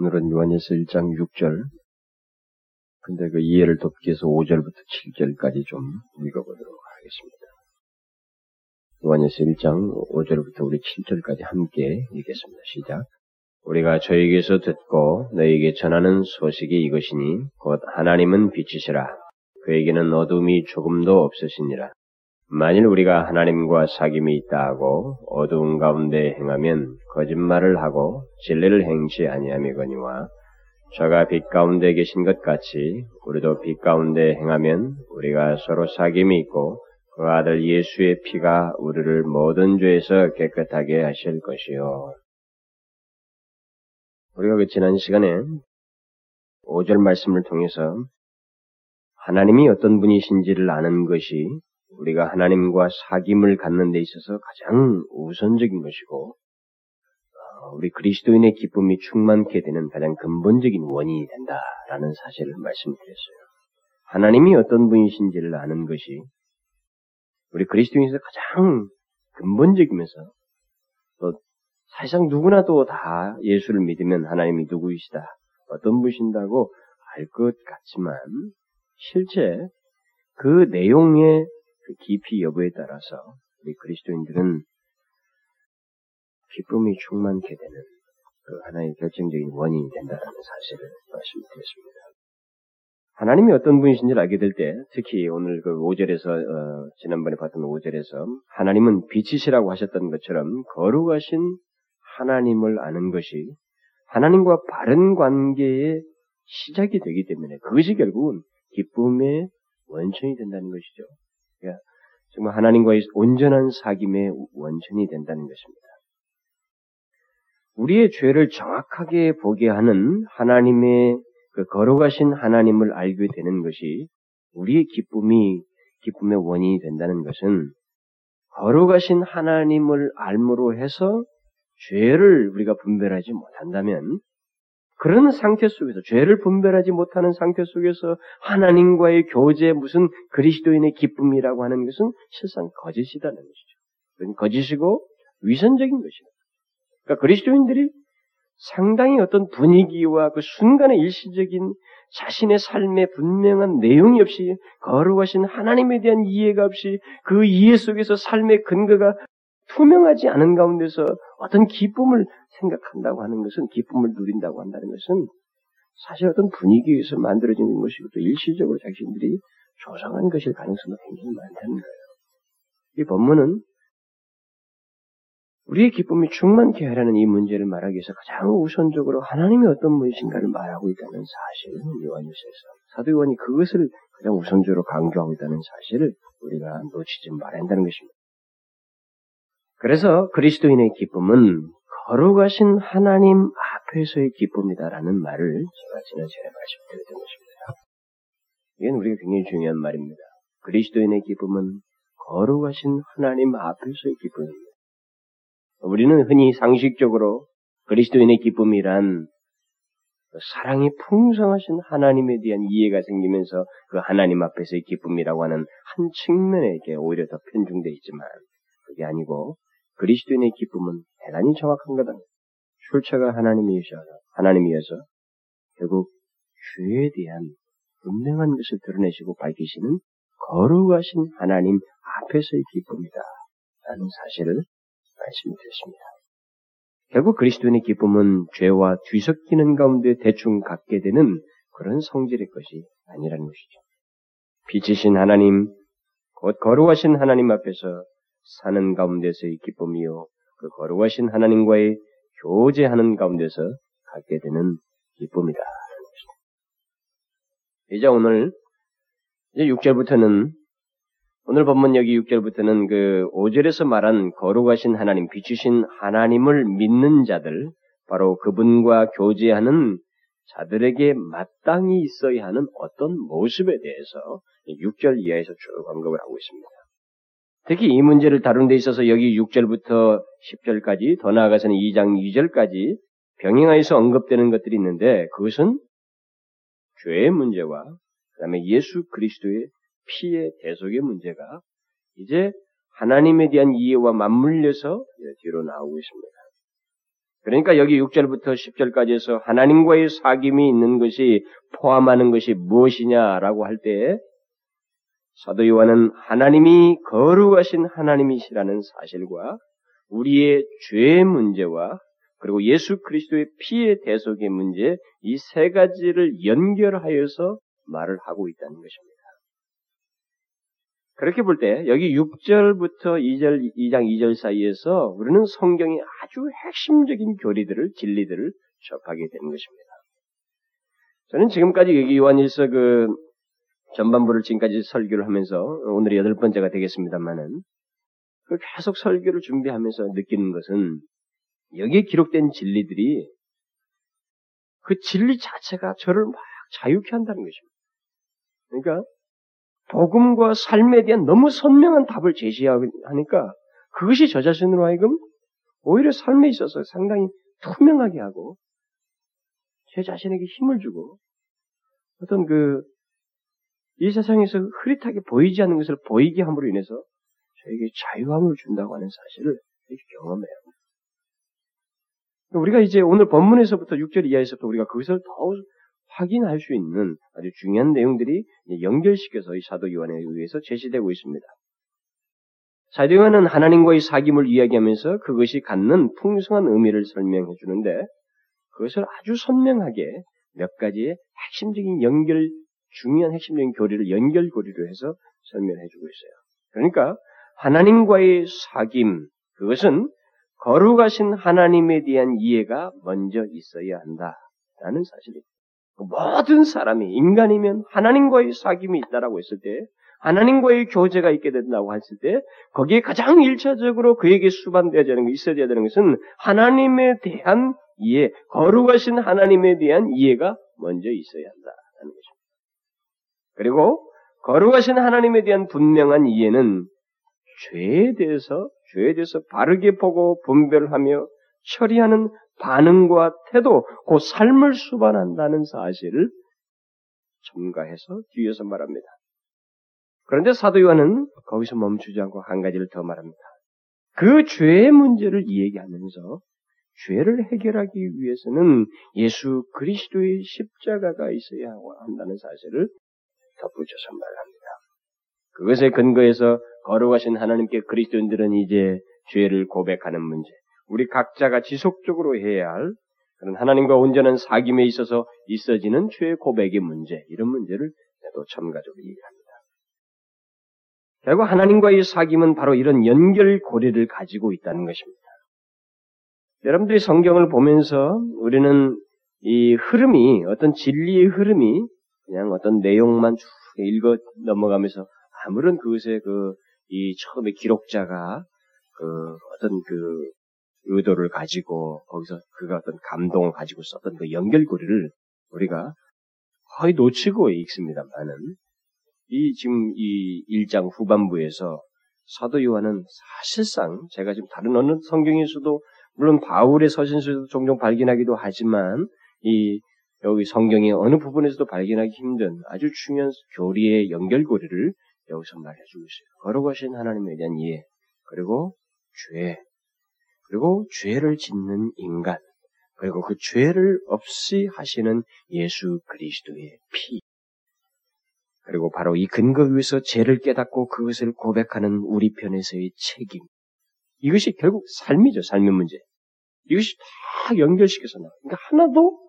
오늘은 요한일서 1장 6절. 근데 그 이해를 돕기 위해서 5절부터 7절까지 좀 읽어보도록 하겠습니다. 요한일서 1장 5절부터 우리 7절까지 함께 읽겠습니다. 시작. 우리가 저에게서 듣고 너에게 전하는 소식이 이것이니 곧 하나님은 빛이시라. 그에게는 어둠이 조금도 없으시니라. 만일 우리가 하나님과 사귐이 있다 하고 어두운 가운데 행하면 거짓말을 하고 진리를 행치 아니함이거니와 저가 빛 가운데 계신 것 같이 우리도 빛 가운데 행하면 우리가 서로 사귐이 있고 그 아들 예수의 피가 우리를 모든 죄에서 깨끗하게 하실 것이요. 우리가 그 지난 시간에 5절 말씀을 통해서 하나님이 어떤 분이신지를 아는 것이 우리가 하나님과 사귐을 갖는 데 있어서 가장 우선적인 것이고 어, 우리 그리스도인의 기쁨이 충만케 되는 가장 근본적인 원인이 된다라는 사실을 말씀드렸어요. 하나님이 어떤 분이신지를 아는 것이 우리 그리스도인에서 가장 근본적이면서 또 사실상 누구나도 다 예수를 믿으면 하나님이 누구이시다, 어떤 분이신다고 알 것 같지만 실제 그 내용의 그 깊이 여부에 따라서 우리 그리스도인들은 기쁨이 충만케 되는 그 하나의 결정적인 원인이 된다는 사실을 말씀드렸습니다. 하나님이 어떤 분이신지를 알게 될 때, 특히 오늘 그 5절에서, 어, 지난번에 봤던 5절에서, 하나님은 빛이시라고 하셨던 것처럼, 거룩하신 하나님을 아는 것이, 하나님과 바른 관계의 시작이 되기 때문에, 그것이 결국은 기쁨의 원천이 된다는 것이죠. 그러니까 정말 하나님과의 온전한 사귐의 원천이 된다는 것입니다. 우리의 죄를 정확하게 보게 하는 하나님의 그 거룩하신 하나님을 알게 되는 것이 우리의 기쁨이 기쁨의 원인이 된다는 것은 거룩하신 하나님을 알므로 해서 죄를 우리가 분별하지 못한다면 그런 상태 속에서 죄를 분별하지 못하는 상태 속에서 하나님과의 교제 무슨 그리스도인의 기쁨이라고 하는 것은 실상 거짓이다는 것이죠. 그건 거짓이고 위선적인 것이다. 그러니까 그리스도인들이 상당히 어떤 분위기와 그 순간의 일시적인 자신의 삶의 분명한 내용이 없이 거룩하신 하나님에 대한 이해가 없이 그 이해 속에서 삶의 근거가 투명하지 않은 가운데서 어떤 기쁨을 생각한다고 하는 것은 기쁨을 누린다고 한다는 것은 사실 어떤 분위기에서 만들어지는 것이고 또 일시적으로 자신들이 조성한 것일 가능성이 굉장히 많다는 거예요. 이 본문은 우리의 기쁨이 충만케 하라는 이 문제를 말하기 위해서 가장 우선적으로 하나님이 어떤 분이신가를 말하고 있다는 사실을 요한일서에서 사도 요한이 그것을 가장 우선적으로 강조하고 있다는 사실을 우리가 놓치지 말아야 한다는 것입니다. 그래서 그리스도인의 기쁨은 거룩하신 하나님 앞에서의 기쁨이다라는 말을 제가 지난 시간에 말씀드렸던 것입니다. 이건 우리가 굉장히 중요한 말입니다. 그리스도인의 기쁨은 거룩하신 하나님 앞에서의 기쁨입니다. 우리는 흔히 상식적으로 그리스도인의 기쁨이란 사랑이 풍성하신 하나님에 대한 이해가 생기면서 그 하나님 앞에서의 기쁨이라고 하는 한 측면에 오히려 더 편중되어 있지만 그게 아니고 그리스도인의 기쁨은 대단히 정확한 거다. 출처가 하나님이셔서 하나님이어서 결국 죄에 대한 분명한 것을 드러내시고 밝히시는 거룩하신 하나님 앞에서의 기쁨이다. 라는 사실을 말씀드렸습니다. 결국 그리스도인의 기쁨은 죄와 뒤섞이는 가운데 대충 갖게 되는 그런 성질의 것이 아니라는 것이죠. 빛이신 하나님, 곧 거룩하신 하나님 앞에서 사는 가운데서의 기쁨이요. 그 거룩하신 하나님과의 교제하는 가운데서 갖게 되는 기쁨이다. 이제 오늘 이제 6절부터는 오늘 본문 여기 6절부터는 그 5절에서 말한 거룩하신 하나님, 비추신 하나님을 믿는 자들, 바로 그분과 교제하는 자들에게 마땅히 있어야 하는 어떤 모습에 대해서 6절 이하에서 쭉 언급을 하고 있습니다. 특히 이 문제를 다루는 데 있어서 여기 6절부터 10절까지 더 나아가서는 2장 2절까지 병행하여서 언급되는 것들이 있는데 그것은 죄의 문제와 그 다음에 예수 그리스도의 피의 대속의 문제가 이제 하나님에 대한 이해와 맞물려서 뒤로 나오고 있습니다. 그러니까 여기 6절부터 10절까지에서 하나님과의 사귐이 있는 것이 포함하는 것이 무엇이냐라고 할 때 사도 요한은 하나님이 거룩하신 하나님이시라는 사실과 우리의 죄의 문제와 그리고 예수 그리스도의 피의 대속의 문제 이 세 가지를 연결하여서 말을 하고 있다는 것입니다. 그렇게 볼 때 여기 6절부터 2절 2장 2절 사이에서 우리는 성경의 아주 핵심적인 교리들을 진리들을 접하게 되는 것입니다. 저는 지금까지 여기 요한일서 그 전반부를 지금까지 설교를 하면서 오늘이 여덟 번째가 되겠습니다만은 그 계속 설교를 준비하면서 느끼는 것은 여기에 기록된 진리들이 그 진리 자체가 저를 막 자유케 한다는 것입니다. 그러니까 복음과 삶에 대한 너무 선명한 답을 제시하니까 그것이 저 자신으로 하여금 오히려 삶에 있어서 상당히 투명하게 하고 제 자신에게 힘을 주고 어떤 그 이 세상에서 흐릿하게 보이지 않는 것을 보이게 함으로 인해서 저에게 자유함을 준다고 하는 사실을 경험해요. 우리가 이제 오늘 본문에서부터 6절 이하에서부터 우리가 그것을 더 확인할 수 있는 아주 중요한 내용들이 연결시켜서 이 사도 요한에 의해서 제시되고 있습니다. 사도 요한은 하나님과의 사귐을 이야기하면서 그것이 갖는 풍성한 의미를 설명해 주는데 그것을 아주 선명하게 몇 가지의 핵심적인 연결, 중요한 핵심적인 교리를 연결고리로 해서 설명해 주고 있어요. 그러니까 하나님과의 사귐, 그것은 거룩하신 하나님에 대한 이해가 먼저 있어야 한다라는 사실입니다. 모든 사람이 인간이면 하나님과의 사귐이 있다라고 했을 때 하나님과의 교제가 있게 된다고 했을 때 거기에 가장 일차적으로 그에게 수반되어야 되는 거 있어야 되는 것은 하나님에 대한 이해, 거룩하신 하나님에 대한 이해가 먼저 있어야 한다는 것입니다. 그리고 거룩하신 하나님에 대한 분명한 이해는 죄에 대해서 죄에 대해서 바르게 보고 분별하며 처리하는 반응과 태도, 그 삶을 수반한다는 사실을 첨가해서 뒤에서 말합니다. 그런데 사도 요한은 거기서 멈추지 않고 한 가지를 더 말합니다. 그 죄의 문제를 이야기하면서 죄를 해결하기 위해서는 예수 그리스도의 십자가가 있어야 한다는 사실을 덧붙여서 말합니다. 그것에 근거해서 거룩하신 하나님께 그리스도인들은 이제 죄를 고백하는 문제, 우리 각자가 지속적으로 해야 할 그런 하나님과 온전한 사귐에 있어서 있어지는 죄의 고백의 문제, 이런 문제를 또 첨가적으로 얘기합니다. 결국 하나님과의 사귐은 바로 이런 연결고리를 가지고 있다는 것입니다. 여러분들이 성경을 보면서 우리는 이 흐름이, 어떤 진리의 흐름이 그냥 어떤 내용만 쭉 읽어 넘어가면서 아무런 그것에 그, 이 처음에 기록자가 그 어떤 그 의도를 가지고 거기서 그가 어떤 감동을 가지고 썼던 그 연결고리를 우리가 거의 놓치고 있습니다만은 이 지금 이 1장 후반부에서 사도 요한은 사실상 제가 지금 다른 어느 성경에서도 물론 바울의 서신서에도 종종 발견하기도 하지만 이 여기 성경의 어느 부분에서도 발견하기 힘든 아주 중요한 교리의 연결고리를 여기서 말해주고 있어요. 걸어가신 하나님에 대한 이해 그리고 죄 그리고 죄를 짓는 인간, 그리고 그 죄를 없이 하시는 예수 그리스도의 피. 그리고 바로 이 근거 위에서 죄를 깨닫고 그것을 고백하는 우리 편에서의 책임. 이것이 결국 삶이죠, 삶의 문제. 이것이 다 연결시켜서 나와요. 그러니까 하나도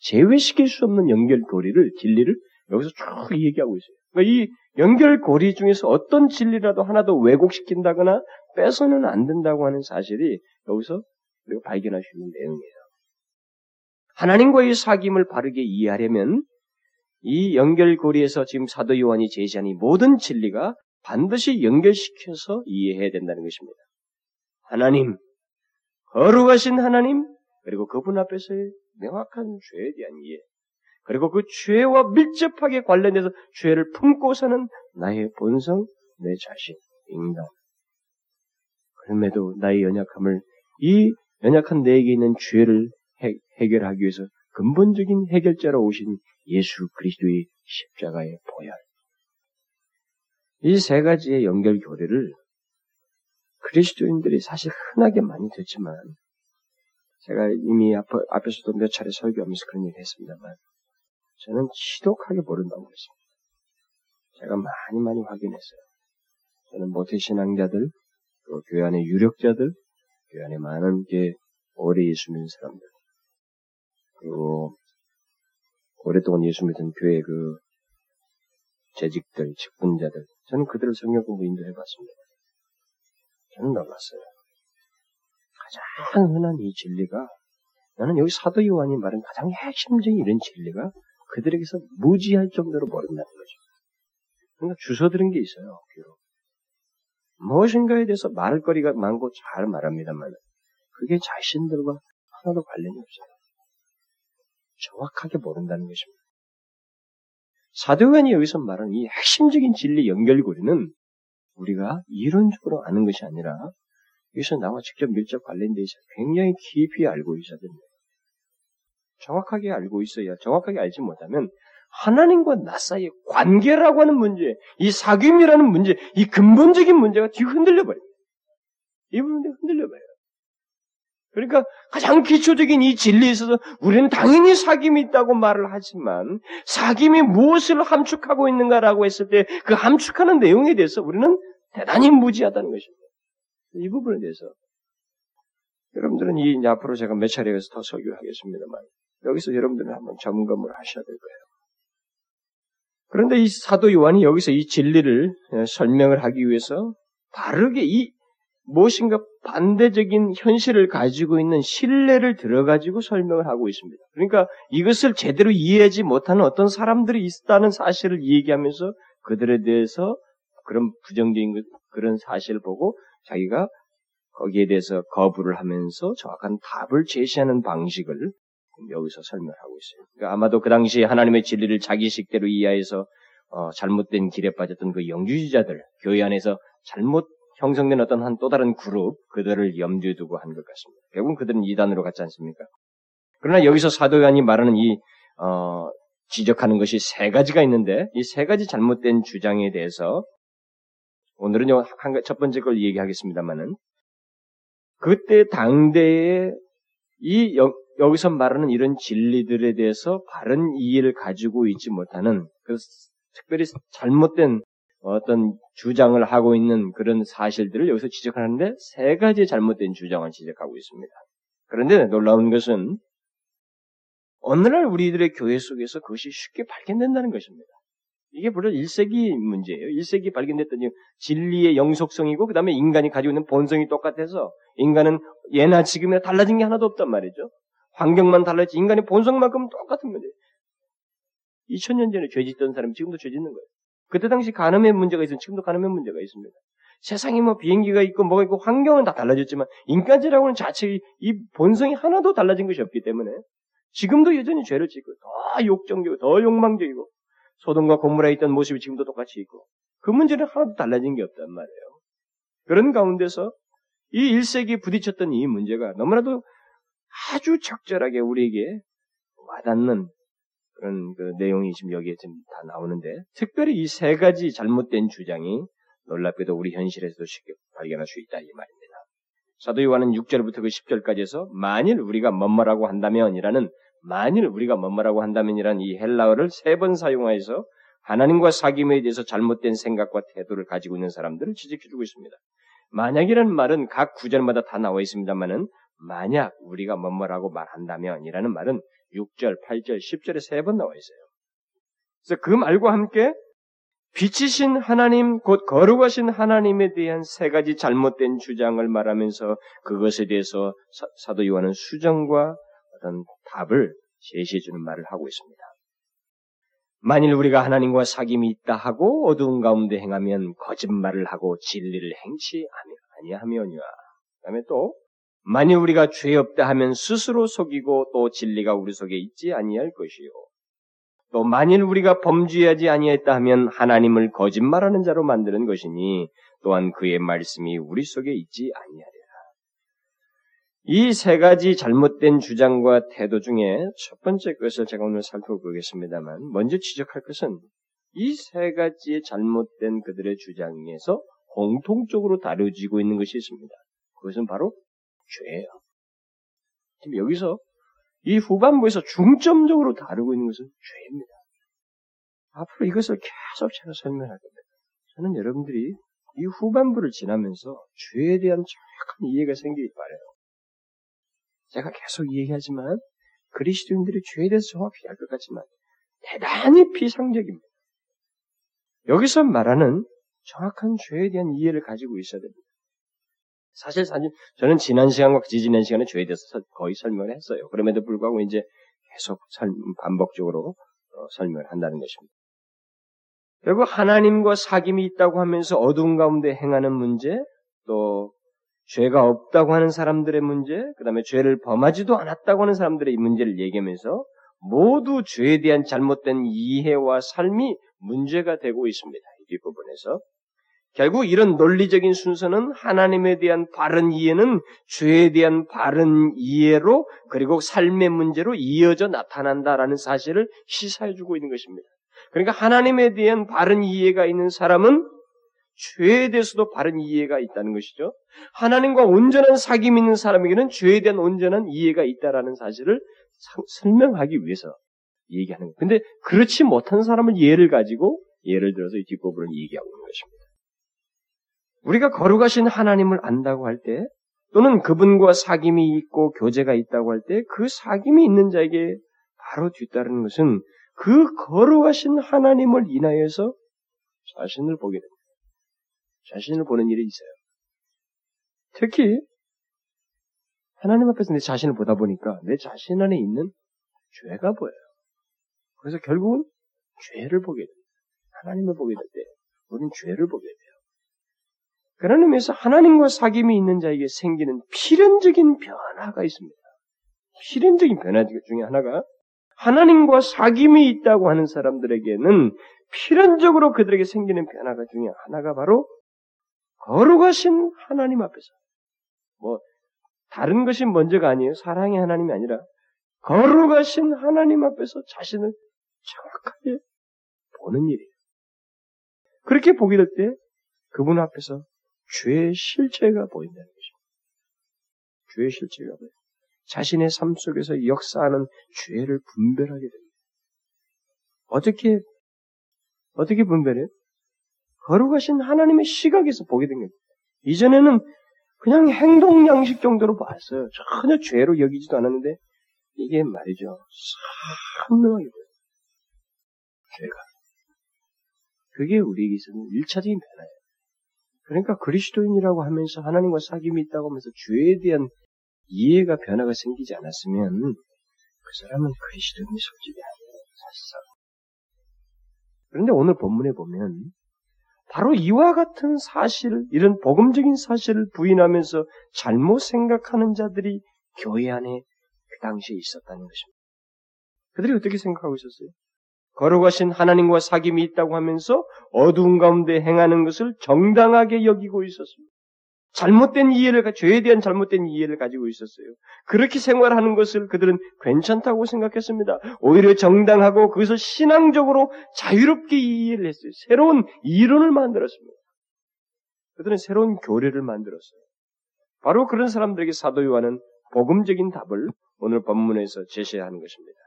제외시킬 수 없는 연결고리를, 진리를 여기서 쭉 얘기하고 있어요. 그러니까 이 연결고리 중에서 어떤 진리라도 하나도 왜곡시킨다거나 빼서는 안 된다고 하는 사실이 여기서 우리가 발견할 수 있는 내용이에요. 하나님과의 사귐을 바르게 이해하려면 이 연결고리에서 지금 사도 요한이 제시한 이 모든 진리가 반드시 연결시켜서 이해해야 된다는 것입니다. 하나님, 거룩하신 하나님, 그리고 그분 앞에서의 명확한 죄에 대한 이해, 그리고 그 죄와 밀접하게 관련돼서 죄를 품고 사는 나의 본성, 내 자신, 인간. 그럼에도 나의 연약함을 이 연약한 내게 있는 죄를 해, 결하기 위해서 근본적인 해결자로 오신 예수 그리스도의 십자가의 보혈. 이 세 가지의 연결 교리를 그리스도인들이 사실 흔하게 많이 듣지만 제가 이미 앞, 앞에서도 몇 차례 설교하면서 그런 얘기 했습니다만, 저는 지독하게 모른다고 그랬습니다. 제가 많이 많이 확인했어요. 저는 모태신앙자들, 또 교회 안의 유력자들, 교회 안에 많은 게 오래 예수 믿는 사람들, 그리고 오랫동안 예수 믿은 교회 그 재직들, 직분자들, 저는 그들을 성경 공부 인도해봤습니다. 저는 놀랐어요. 가장 흔한 이 진리가 나는 여기 사도 요한이 말한 가장 핵심적인 이런 진리가 그들에게서 무지할 정도로 모른다는 거죠. 그러니까 주워 들은 게 있어요, 귀로. 무엇인가에 대해서 말할 거리가 많고 잘 말합니다만, 그게 자신들과 하나도 관련이 없어요. 정확하게 모른다는 것입니다. 사도관이 여기서 말하는 이 핵심적인 진리 연결고리는 우리가 이론적으로 아는 것이 아니라 여기서 나와 직접 밀접 관련되어 있어 굉장히 깊이 알고 있어야 됩니다. 정확하게 알고 있어야 정확하게 알지 못하면 하나님과 나 사이의 관계라고 하는 문제, 이 사귐이라는 문제, 이 근본적인 문제가 뒤 흔들려 버려요. 이 부분이 흔들려 버려요. 그러니까 가장 기초적인 이 진리에 있어서 우리는 당연히 사귐이 있다고 말을 하지만 사귐이 무엇을 함축하고 있는가라고 했을 때 그 함축하는 내용에 대해서 우리는 대단히 무지하다는 것입니다. 이 부분에 대해서 여러분들은 이 앞으로 제가 몇 차례에서 더 설교하겠습니다만 여기서 여러분들은 한번 점검을 하셔야 될 거예요. 그런데 이 사도 요한이 여기서 이 진리를 설명을 하기 위해서 바르게 이 무엇인가 반대적인 현실을 가지고 있는 신뢰를 들어가지고 설명을 하고 있습니다. 그러니까 이것을 제대로 이해하지 못하는 어떤 사람들이 있다는 사실을 얘기하면서 그들에 대해서 그런 부정적인 그런 사실을 보고 자기가 거기에 대해서 거부를 하면서 정확한 답을 제시하는 방식을 여기서 설명하고 있어요. 그러니까 아마도 그 당시 하나님의 진리를 자기식대로 이해해서 어, 잘못된 길에 빠졌던 그 영주주자들, 교회 안에서 잘못 형성된 어떤 한 또 다른 그룹, 그들을 염두에 두고 한 것 같습니다. 결국은 그들은 이단으로 갔지 않습니까? 그러나 여기서 사도관이 말하는 이, 어, 지적하는 것이 세 가지가 있는데, 이 세 가지 잘못된 주장에 대해서 오늘은 첫 번째 걸 얘기하겠습니다만은, 그때 당대에 이 여, 여기서 말하는 이런 진리들에 대해서 바른 이해를 가지고 있지 못하는 그 특별히 잘못된 어떤 주장을 하고 있는 그런 사실들을 여기서 지적하는데 세 가지 잘못된 주장을 지적하고 있습니다. 그런데 놀라운 것은 오늘날 우리들의 교회 속에서 그것이 쉽게 발견된다는 것입니다. 이게 물론 1세기 문제예요. 1세기 발견됐던 진리의 영속성이고 그 다음에 인간이 가지고 있는 본성이 똑같아서 인간은 예나 지금이나 달라진 게 하나도 없단 말이죠. 환경만 달라지 인간의 본성만큼 똑같은 문제예요. 2000년 전에 죄 짓던 사람이 지금도 죄 짓는 거예요. 그때 당시 간음의 문제가 있으면 지금도 간음의 문제가 있습니다. 세상에 뭐 비행기가 있고 뭐가 있고 환경은 다 달라졌지만 인간죄라고는 자체의 이 본성이 하나도 달라진 것이 없기 때문에 지금도 여전히 죄를 짓고 더 욕정적이고 더 욕망적이고 소돔과 고무라에 있던 모습이 지금도 똑같이 있고 그 문제는 하나도 달라진 게 없단 말이에요. 그런 가운데서 이 1세기에 부딪혔던 이 문제가 너무나도 아주 적절하게 우리에게 와닿는 그런 그 내용이 지금 여기에 지금 다 나오는데 특별히 이 세 가지 잘못된 주장이 놀랍게도 우리 현실에서도 쉽게 발견할 수 있다 이 말입니다. 사도 요한은 6절부터 그 10절까지 해서 만일 우리가 뭐뭐라고 한다면이라는 만일 우리가 뭐뭐라고 한다면이라는 이 헬라어를 세 번 사용하여서 하나님과 사귐에 대해서 잘못된 생각과 태도를 가지고 있는 사람들을 지적해주고 있습니다. 만약이라는 말은 각 구절마다 다 나와 있습니다만은 만약 우리가 뭐뭐라고 말한다면이라는 말은 6절, 8절, 10절에 세 번 나와 있어요. 그래서 그 말과 함께 빛이신 하나님, 곧 거룩하신 하나님에 대한 세 가지 잘못된 주장을 말하면서 그것에 대해서 사, 도 요한은 수정과 어떤 답을 제시해 주는 말을 하고 있습니다. 만일 우리가 하나님과 사귐이 있다 하고 어두운 가운데 행하면 거짓말을 하고 진리를 행치 아니하며니와. 그다음에 또 만일 우리가 죄 없다 하면 스스로 속이고 또 진리가 우리 속에 있지 아니할 것이요. 또 만일 우리가 범죄하지 아니했다 하면 하나님을 거짓말하는 자로 만드는 것이니 또한 그의 말씀이 우리 속에 있지 아니하리라. 이 세 가지 잘못된 주장과 태도 중에 첫 번째 것을 제가 오늘 살펴보겠습니다만 먼저 지적할 것은 이 세 가지의 잘못된 그들의 주장에서 공통적으로 다뤄지고 있는 것이 있습니다. 그것은 바로 죄예요. 지금 여기서 이 후반부에서 중점적으로 다루고 있는 것은 죄입니다. 앞으로 이것을 계속 제가 설명할 겁니다. 저는 여러분들이 이 후반부를 지나면서 죄에 대한 정확한 이해가 생기길 바래요. 제가 계속 얘기하지만 그리스도인들이 죄에 대해서 정확히 알 것 같지만 대단히 비상적입니다. 여기서 말하는 정확한 죄에 대한 이해를 가지고 있어야 됩니다. 사실 사실 저는 지난 시간과 지지난 시간에 죄에 대해서 거의 설명을 했어요. 그럼에도 불구하고 이제 계속 반복적으로 어, 설명을 한다는 것입니다. 결국 하나님과 사귐이 있다고 하면서 어두운 가운데 행하는 문제, 또 죄가 없다고 하는 사람들의 문제, 그 다음에 죄를 범하지도 않았다고 하는 사람들의 문제를 얘기하면서 모두 죄에 대한 잘못된 이해와 삶이 문제가 되고 있습니다. 이 뒷부분에서. 결국 이런 논리적인 순서는 하나님에 대한 바른 이해는 죄에 대한 바른 이해로 그리고 삶의 문제로 이어져 나타난다라는 사실을 시사해주고 있는 것입니다. 그러니까 하나님에 대한 바른 이해가 있는 사람은 죄에 대해서도 바른 이해가 있다는 것이죠. 하나님과 온전한 사귐 있는 사람에게는 죄에 대한 온전한 이해가 있다라는 사실을 설명하기 위해서 얘기하는 거예요. 근데 그렇지 못한 사람을 예를 가지고 예를 들어서 이 뒷부분을 얘기하고 있는 것입니다. 우리가 거룩하신 하나님을 안다고 할 때, 또는 그분과 사귐이 있고 교제가 있다고 할 때, 그 사귐이 있는 자에게 바로 뒤따르는 것은 그 거룩하신 하나님을 인하여서 자신을 보게 됩니다. 자신을 보는 일이 있어요. 특히 하나님 앞에서 내 자신을 보다 보니까 내 자신 안에 있는 죄가 보여요. 그래서 결국은 죄를 보게 돼요. 하나님을 보게 될 때, 우리는 죄를 보게 돼요. 그런 의미에서 하나님과 사귐이 있는 자에게 생기는 필연적인 변화가 있습니다. 필연적인 변화 중에 하나가 하나님과 사귐이 있다고 하는 사람들에게는 필연적으로 그들에게 생기는 변화가 중에 하나가 바로 거룩하신 하나님 앞에서 뭐 다른 것이 먼저가 아니에요. 사랑의 하나님이 아니라 거룩하신 하나님 앞에서 자신을 정확하게 보는 일이에요. 그렇게 보게 될 때 그분 앞에서 죄의 실체가 보인다는 것입니다. 죄의 실체가 보여요. 자신의 삶 속에서 역사하는 죄를 분별하게 됩니다. 어떻게, 어떻게 분별해요? 거룩하신 하나님의 시각에서 보게 된 겁니다. 이전에는 그냥 행동 양식 정도로 봤어요. 전혀 죄로 여기지도 않았는데, 이게 말이죠. 선명하게 보여요. 죄가. 그게 우리에게서는 일차적인 변화예요. 그러니까 그리스도인이라고 하면서 하나님과 사귐이 있다고 하면서 죄에 대한 이해가 변화가 생기지 않았으면 그 사람은 그리스도인이 솔직히 아니에요. 사실상. 그런데 오늘 본문에 보면 바로 이와 같은 사실, 이런 복음적인 사실을 부인하면서 잘못 생각하는 자들이 교회 안에 그 당시에 있었다는 것입니다. 그들이 어떻게 생각하고 있었어요? 거룩하신 하나님과 사귐이 있다고 하면서 어두운 가운데 행하는 것을 정당하게 여기고 있었습니다. 잘못된 이해를, 죄에 대한 잘못된 이해를 가지고 있었어요. 그렇게 생활하는 것을 그들은 괜찮다고 생각했습니다. 오히려 정당하고 그것을 신앙적으로 자유롭게 이해를 했어요. 새로운 이론을 만들었습니다. 그들은 새로운 교례를 만들었어요. 바로 그런 사람들에게 사도 요한은 복음적인 답을 오늘 본문에서 제시하는 것입니다.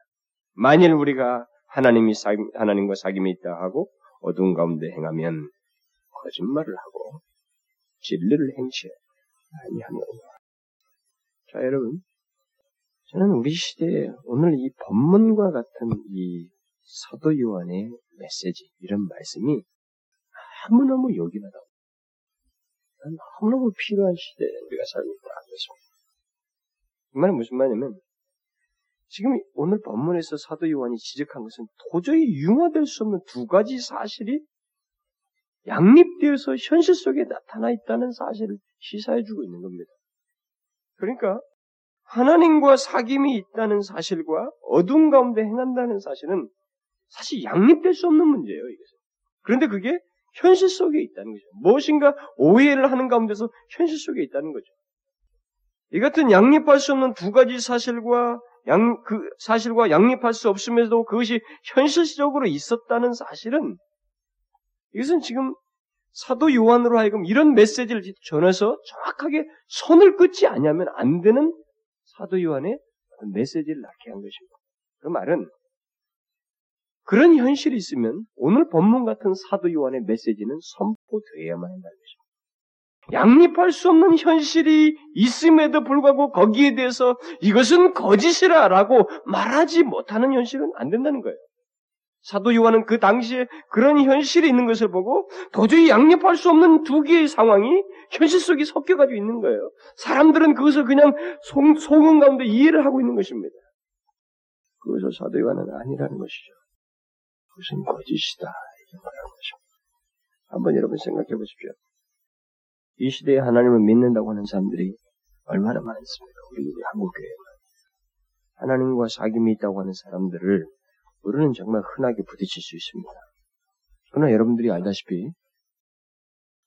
만일 우리가 하나님이 사, 하나님과 사귐이 있다 하고 어두운 가운데 행하면 거짓말을 하고 진리를 행시해 아니하느냐. 자 여러분, 저는 우리 시대에 오늘 이 본문과 같은 이 사도 요한의 메시지 이런 말씀이 너무너무 요긴하다고. 너무너무 필요한 시대에 우리가 살고 있다는 것입니다. 이 말은 무슨 말이냐면 지금 오늘 본문에서 사도 요한이 지적한 것은 도저히 융화될 수 없는 두 가지 사실이 양립되어서 현실 속에 나타나 있다는 사실을 시사해주고 있는 겁니다. 그러니까 하나님과 사귐이 있다는 사실과 어둠 가운데 행한다는 사실은 사실 양립될 수 없는 문제예요. 이것은. 그런데 그게 현실 속에 있다는 거죠. 무엇인가 오해를 하는 가운데서 현실 속에 있다는 거죠. 이 같은 양립할 수 없는 두 가지 사실과 양, 그 사실과 양립할 수 없음에도 그것이 현실적으로 있었다는 사실은 이것은 지금 사도 요한으로 하여금 이런 메시지를 전해서 정확하게 손을 끊지 않으면 안 되는 사도 요한의 메시지를 낳게 한 것입니다. 그 말은 그런 현실이 있으면 오늘 본문 같은 사도 요한의 메시지는 선포되어야만 한다는 것입니다. 양립할 수 없는 현실이 있음에도 불구하고 거기에 대해서 이것은 거짓이라라고 말하지 못하는 현실은 안 된다는 거예요. 사도 요한은 그 당시에 그런 현실이 있는 것을 보고 도저히 양립할 수 없는 두 개의 상황이 현실 속에 섞여가지고 있는 거예요. 사람들은 그것을 그냥 송, 소금 가운데 이해를 하고 있는 것입니다. 그것을 사도 요한은 아니라는 것이죠. 그것은 거짓이다. 이렇게 말하는 것입니다. 한번 여러분 생각해 보십시오. 이 시대에 하나님을 믿는다고 하는 사람들이 얼마나 많습니까? 우리 한국 교회만. 하나님과 사귐이 있다고 하는 사람들을 우리는 정말 흔하게 부딪힐 수 있습니다. 그러나 여러분들이 알다시피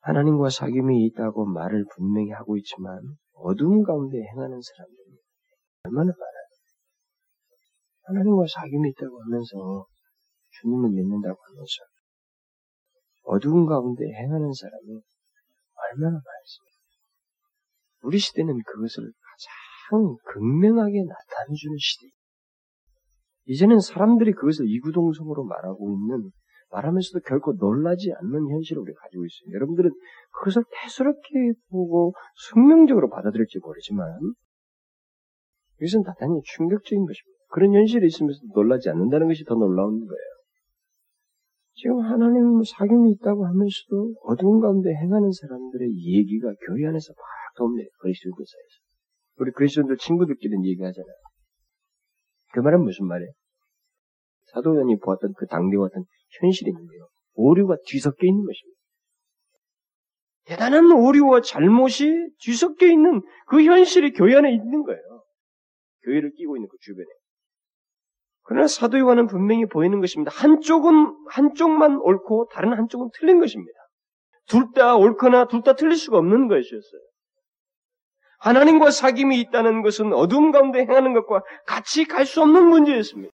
하나님과 사귐이 있다고 말을 분명히 하고 있지만 어두운 가운데 행하는 사람들이 얼마나 많아요. 하나님과 사귐이 있다고 하면서 주님을 믿는다고 하면서 어두운 가운데 행하는 사람이 얼마나 많습니까? 우리 시대는 그것을 가장 극명하게 나타내주는 시대. 이제는 사람들이 그것을 이구동성으로 말하고 있는, 말하면서도 결코 놀라지 않는 현실을 우리가 가지고 있어요. 여러분들은 그것을 대수롭게 보고 숙명적으로 받아들일지 모르지만, 이것은 대단히 충격적인 것입니다. 그런 현실이 있으면서 놀라지 않는다는 것이 더 놀라운 거예요. 지금 하나님 사경이 있다고 하면서도 어두운 가운데 행하는 사람들의 얘기가 교회 안에서 막 돕니다. 그리스도인들 사이에서. 우리 그리스도인들 친구들끼리는 얘기하잖아요. 그 말은 무슨 말이에요? 사도연이 보았던 그 당대와 같은 현실이 있는데요. 오류가 뒤섞여 있는 것입니다. 대단한 오류와 잘못이 뒤섞여 있는 그 현실이 교회 안에 있는 거예요. 교회를 끼고 있는 그 주변에. 그러나 사도 요한은 분명히 보이는 것입니다. 한쪽은 한쪽만 옳고 다른 한쪽은 틀린 것입니다. 둘 다 옳거나 둘 다 틀릴 수가 없는 것이었어요. 하나님과 사귐이 있다는 것은 어둠 가운데 행하는 것과 같이 갈 수 없는 문제였습니다.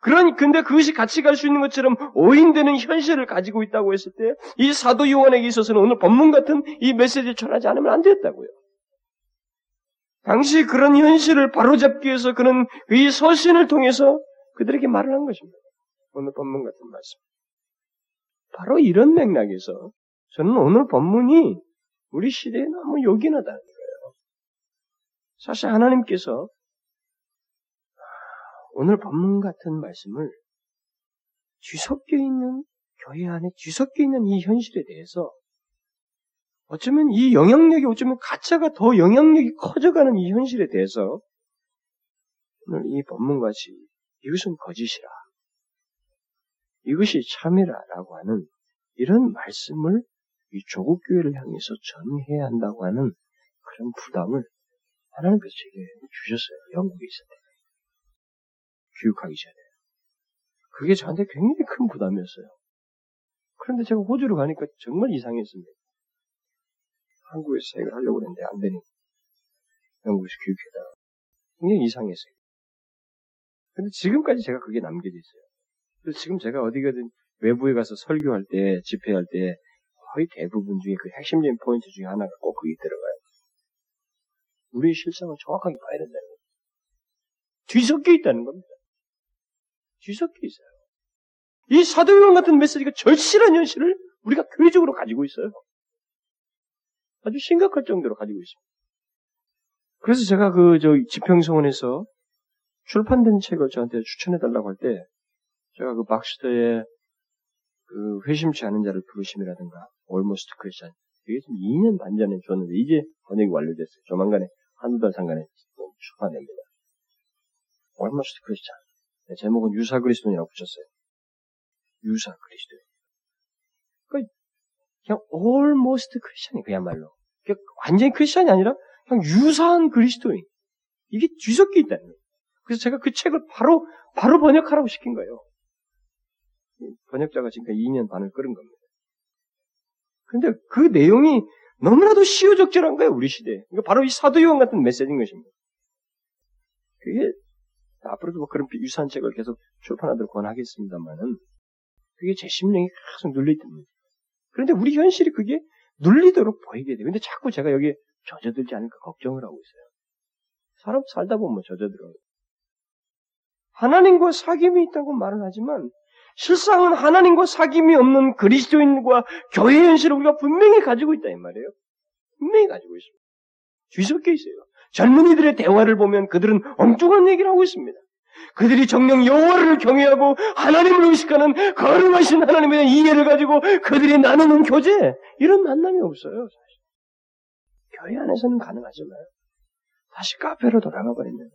그러니 근데 그것이 같이 갈 수 있는 것처럼 오인되는 현실을 가지고 있다고 했을 때 이 사도 요한에게 있어서는 오늘 법문 같은 이 메시지를 전하지 않으면 안 됐다고요. 당시 그런 현실을 바로잡기 위해서 그는 이 서신을 통해서 그들에게 말을 한 것입니다. 오늘 본문 같은 말씀. 바로 이런 맥락에서 저는 오늘 본문이 우리 시대에 너무 요긴하다는 거예요. 사실 하나님께서 오늘 본문 같은 말씀을 뒤섞여 있는 교회 안에 뒤섞여 있는 이 현실에 대해서 어쩌면 이 영향력이 어쩌면 가짜가 더 영향력이 커져가는 이 현실에 대해서 오늘 이 본문같이 이것은 거짓이라. 이것이 참이라라고 하는 이런 말씀을 이 조국 교회를 향해서 전해야 한다고 하는 그런 부담을 하나님께서 제게 주셨어요. 영국에 있을 때. 교육하기 전에. 그게 저한테 굉장히 큰 부담이었어요. 그런데 제가 호주로 가니까 정말 이상했습니다. 한국에서 생각을 하려고 했는데 안 되니 영국에서 교육해다. 굉장히 이상했어요. 근데 지금까지 제가 그게 남겨져 있어요. 그래서 지금 제가 어디 가든 외부에 가서 설교할 때, 집회할 때 거의 대부분 중에 그 핵심적인 포인트 중에 하나가 꼭 거기 들어가요. 우리의 실상을 정확하게 봐야 된다는 거예요. 뒤섞여 있다는 겁니다. 뒤섞여 있어요. 이 사도요한 같은 메시지가 절실한 현실을 우리가 교회적으로 가지고 있어요. 아주 심각할 정도로 가지고 있습니다. 그래서 제가 그, 저, 지평성원에서 출판된 책을 저한테 추천해달라고 할 때, 제가 그 박스터의 그 회심치 않은 자를 부르심이라든가, almost Christian. 이게 지금 2년 반 전에 줬는데, 이제 번역이 완료됐어요. 조만간에, 한두 달 상간에 출판됩니다. almost Christian. 네, 제목은 유사 그리스도인이라고 붙였어요. 유사 그리스도. 그 그냥 almost 크리스천이 그야말로. 완전히 크리스천이 아니라 그냥 유사한 그리스도인. 이게 뒤섞여 있다는 거예요. 그래서 제가 그 책을 바로 바로 번역하라고 시킨 거예요. 번역자가 지금 2년 반을 끌은 겁니다. 근데 그 내용이 너무나도 시효적절한 거예요, 우리 시대에. 그러니까 바로 이 사도요한 같은 메시지인 것입니다. 그게 앞으로도 뭐 그런 유사한 책을 계속 출판하도록 권하겠습니다만은 그게 제 심령이 계속 눌리듭니다. 그런데 우리 현실이 그게 눌리도록 보이게 돼요. 근데 자꾸 제가 여기에 젖어들지 않을까 걱정을 하고 있어요. 사람 살다 보면 젖어들어요. 하나님과 사귐이 있다고 말을 하지만 실상은 하나님과 사귐이 없는 그리스도인과 교회의 현실을 우리가 분명히 가지고 있다 이 말이에요. 분명히 가지고 있습니다. 뒤섞여 있어요. 젊은이들의 대화를 보면 그들은 엉뚱한 얘기를 하고 있습니다. 그들이 정령 여호와를 경외하고 하나님을 의식하는 거룩하신 하나님에 대한 이해를 가지고 그들이 나누는 교제 이런 만남이 없어요. 사실. 교회 안에서는 가능하지만 다시 카페로 돌아가 버리면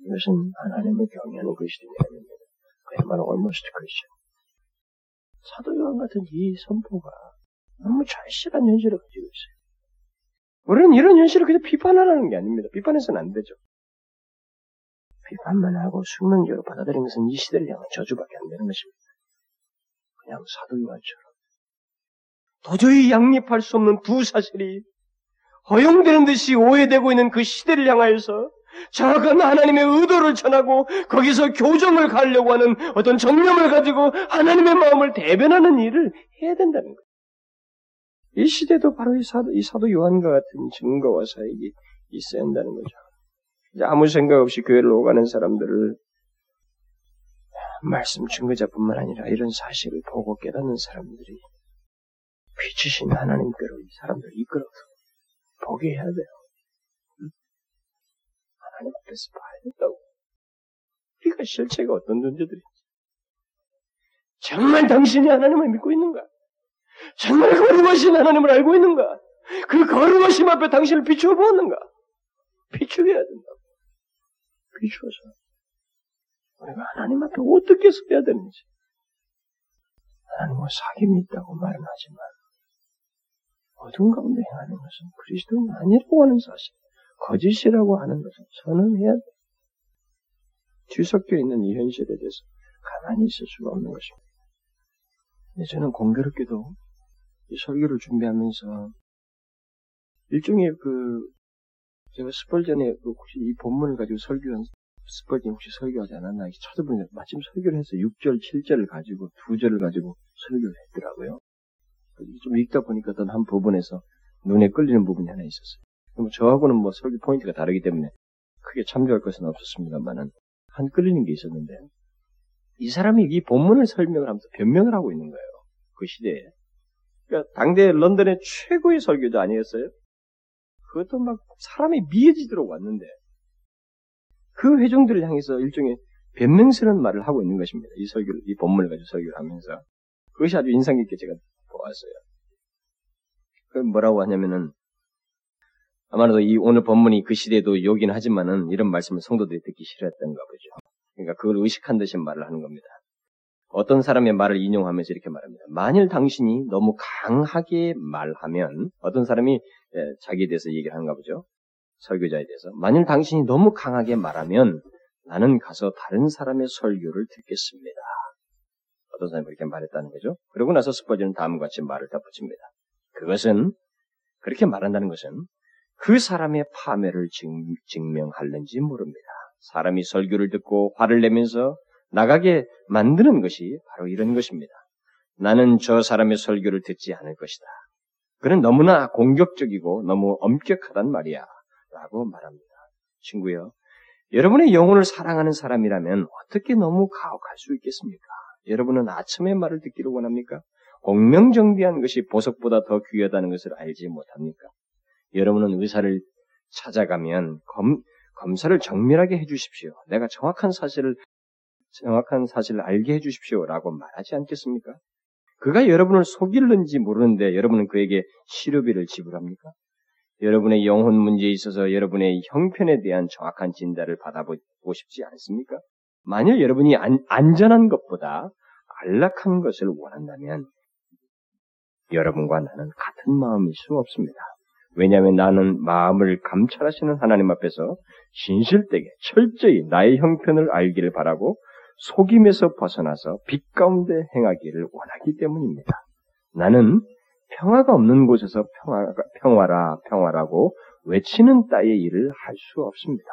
이것은 하나님을 경외하는 그리스도인이 아닙니다. 그야말로 almost Christian. 사도 요한 같은 이 선포가 너무 절실한 현실을 가지고 있어요. 우리는 이런 현실을 그냥 비판하라는 게 아닙니다. 비판해서는 안 되죠. 비판만 하고 숙명적으로 받아들이는 것은 이 시대를 향한 저주밖에 안 되는 것입니다. 그냥 사도 요한처럼. 도저히 양립할 수 없는 두 사실이 허용되는 듯이 오해되고 있는 그 시대를 향하여서 정확한 하나님의 의도를 전하고 거기서 교정을 가려고 하는 어떤 정념을 가지고 하나님의 마음을 대변하는 일을 해야 된다는 거예요. 이 시대도 바로 이 사도, 이 사도 요한과 같은 증거와 사역이 있어야 한다는 거죠. 아무 생각 없이 교회를 오가는 사람들을 말씀 증거자뿐만 아니라 이런 사실을 보고 깨닫는 사람들이 빛이신 하나님께로 이 사람들을 이끌어서 보게 해야 돼요. 하나님 앞에서 봐야 된다고. 우리가 실체가 어떤 존재들인지. 정말 당신이 하나님을 믿고 있는가? 정말 거룩하신 하나님을 알고 있는가? 그 거룩하심 앞에 당신을 비추어 보았는가? 비추게 해야 된다고. 비추어서. 우리가 하나님 앞에 어떻게 서야 되는지. 하나님과 사귐이 있다고 말은 하지만, 어두운 가운데 행하는 것은 그리스도인 아니라고 하는 사실. 거짓이라고 하는 것을 선언해야 돼. 뒤섞여 있는 이 현실에 대해서 가만히 있을 수가 없는 것입니다. 저는 공교롭게도 이 설교를 준비하면서 일종의 그 제가 스펄전에 그 혹시 이 본문을 가지고 설교한 스펄전 혹시 설교하지 않았나 찾아보니 마침 설교를 해서 6절, 7절을 가지고 두 절을 가지고 설교를 했더라고요. 좀 읽다 보니까 어떤 한 부분에서 눈에 끌리는 부분이 하나 있었어요. 뭐 저하고는 뭐 설교 포인트가 다르기 때문에 크게 참조할 것은 없었습니다만은 한 끌리는 게 있었는데 이 사람이 이 본문을 설명을 하면서 변명을 하고 있는 거예요. 그 시대에. 그러니까 당대 런던의 최고의 설교자 아니었어요? 그것도 막 사람이 미해지도록 왔는데 그 회중들을 향해서 일종의 변명스러운 말을 하고 있는 것입니다. 이 설교를, 이 본문을 가지고 설교를 하면서. 그것이 아주 인상 깊게 제가 보았어요. 그 뭐라고 하냐면은 아마도 이 오늘 본문이 그 시대에도 요긴 하지만은 이런 말씀을 성도들이 듣기 싫어했던가 보죠. 그러니까 그걸 의식한 듯이 말을 하는 겁니다. 어떤 사람의 말을 인용하면서 이렇게 말합니다. 만일 당신이 너무 강하게 말하면 어떤 사람이 예, 자기에 대해서 얘기를 하는가 보죠. 설교자에 대해서. 만일 당신이 너무 강하게 말하면 나는 가서 다른 사람의 설교를 듣겠습니다. 어떤 사람이 그렇게 말했다는 거죠. 그러고 나서 스퍼지는 다음과 같이 말을 덧붙입니다. 그것은 그렇게 말한다는 것은 그 사람의 파멸을 증명할는지 모릅니다. 사람이 설교를 듣고 화를 내면서 나가게 만드는 것이 바로 이런 것입니다. 나는 저 사람의 설교를 듣지 않을 것이다. 그는 너무나 공격적이고 너무 엄격하단 말이야. 라고 말합니다. 친구요. 여러분의 영혼을 사랑하는 사람이라면 어떻게 너무 가혹할 수 있겠습니까? 여러분은 아침의 말을 듣기를 원합니까? 공명정비한 것이 보석보다 더 귀하다는 것을 알지 못합니까? 여러분은 의사를 찾아가면 검, 검사를 정밀하게 해주십시오. 내가 정확한 사실을 정확한 사실을 알게 해주십시오라고 말하지 않겠습니까? 그가 여러분을 속일는지 모르는데 여러분은 그에게 치료비를 지불합니까? 여러분의 영혼 문제에 있어서 여러분의 형편에 대한 정확한 진단을 받아보고 싶지 않습니까? 만일 여러분이 안, 안전한 것보다 안락한 것을 원한다면 여러분과 나는 같은 마음일 수 없습니다. 왜냐하면 나는 마음을 감찰하시는 하나님 앞에서 진실되게 철저히 나의 형편을 알기를 바라고 속임에서 벗어나서 빛 가운데 행하기를 원하기 때문입니다. 나는 평화가 없는 곳에서 평화, 평화라, 평화라고 외치는 따의 일을 할 수 없습니다.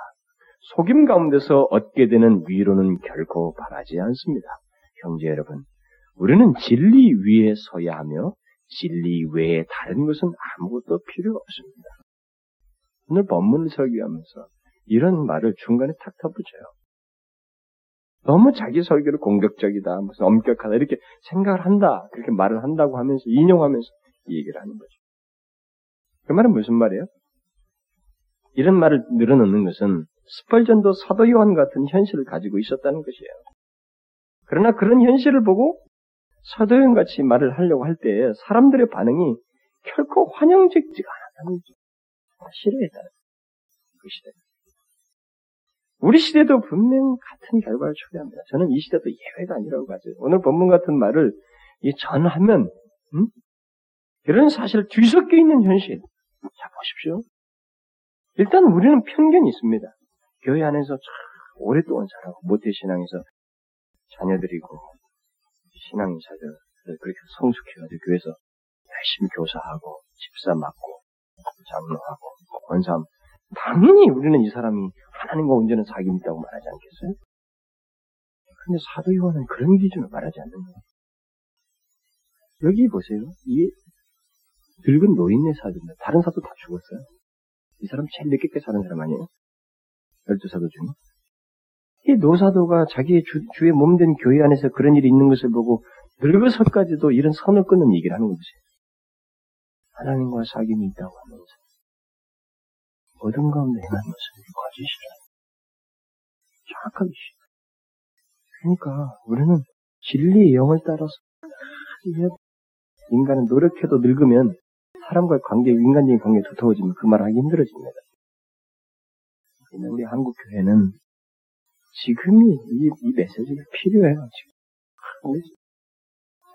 속임 가운데서 얻게 되는 위로는 결코 바라지 않습니다. 형제 여러분, 우리는 진리 위에 서야 하며 진리 외에 다른 것은 아무것도 필요 없습니다. 오늘 본문을 설교하면서 이런 말을 중간에 탁 덧붙여요. 너무 자기 설교를 공격적이다, 무슨 엄격하다 이렇게 생각을 한다, 그렇게 말을 한다고 하면서 인용하면서 이 얘기를 하는 거죠. 그 말은 무슨 말이에요? 이런 말을 늘어놓는 것은 스펄전도 사도 요한 같은 현실을 가지고 있었다는 것이에요. 그러나 그런 현실을 보고 사도 요한 같이 말을 하려고 할 때 사람들의 반응이 결코 환영적지가 않았다는. 싫어했다는 그 시대. 우리 시대도 분명 같은 결과를 초래합니다. 저는 이 시대도 예외가 아니라고 봐요. 오늘 본문 같은 말을 전하면 음? 이런 사실 뒤섞여 있는 현실. 자 보십시오. 일단 우리는 편견이 있습니다. 교회 안에서 참 오랫동안 자라고 모태신앙에서 자녀들이고 신앙인사들 그렇게 성숙해가지고 교회에서 열심히 교사하고 집사 맡고 장로하고 권사함 당연히 우리는 이 사람이 하나님과 온전한 사귐이 있다고 말하지 않겠어요? 근데 사도 요한은 그런 기준을 말하지 않는 거예요. 여기 보세요. 이 늙은 노인네 사도입니다. 다른 사도 다 죽었어요. 이 사람 제일 늦게 사는 사람 아니에요? 열두 사도 중에. 이 노사도가 자기의 주, 의 몸된 교회 안에서 그런 일이 있는 것을 보고 늙어서까지도 이런 선을 끊는 얘기를 하는 거지. 하나님과 사귐이 있다고 하면서 어둠 가운데 행하는 것은 거짓이라. 정확하게. 그러니까 우리는 진리의 영을 따라서 인간은 노력해도 늙으면 사람과의 관계, 인간적인 관계가 두터워지면 그 말을 하기 힘들어집니다. 우리 한국 교회는 지금이 이, 이 메시지가 필요해요. 지금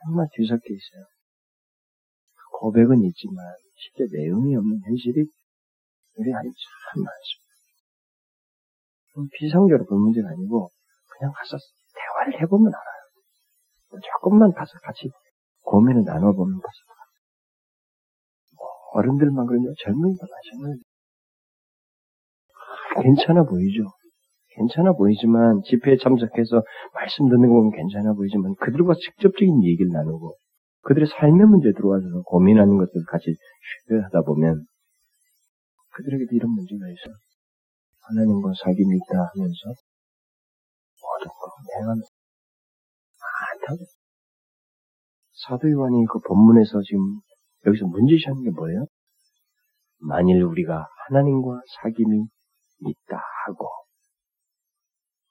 정말 뒤섞여 있어요. 고백은 있지만 실제 내용이 없는 현실이 우리 안에 참 많습니다. 비상적으로 볼 문제가 아니고 그냥 가서 대화를 해보면 알아요. 조금만 가서 같이 고민을 나눠보면 벌써 뭐 어른들만 그러냐 젊은이도 마찬가지. 괜찮아 보이죠. 괜찮아 보이지만 집회에 참석해서 말씀 듣는 거 보면 괜찮아 보이지만 그들과 직접적인 얘기를 나누고 그들의 삶의 문제 들어와서 고민하는 것들 같이 하다 보면 그들에게도 이런 문제가 있어. 하나님과 사귐이 있다 하면서 모든 거 행하는 많다고. 사도 요한이 그 본문에서 지금 여기서 문제시하는 게 뭐예요? 만일 우리가 하나님과 사귐이 있다 하고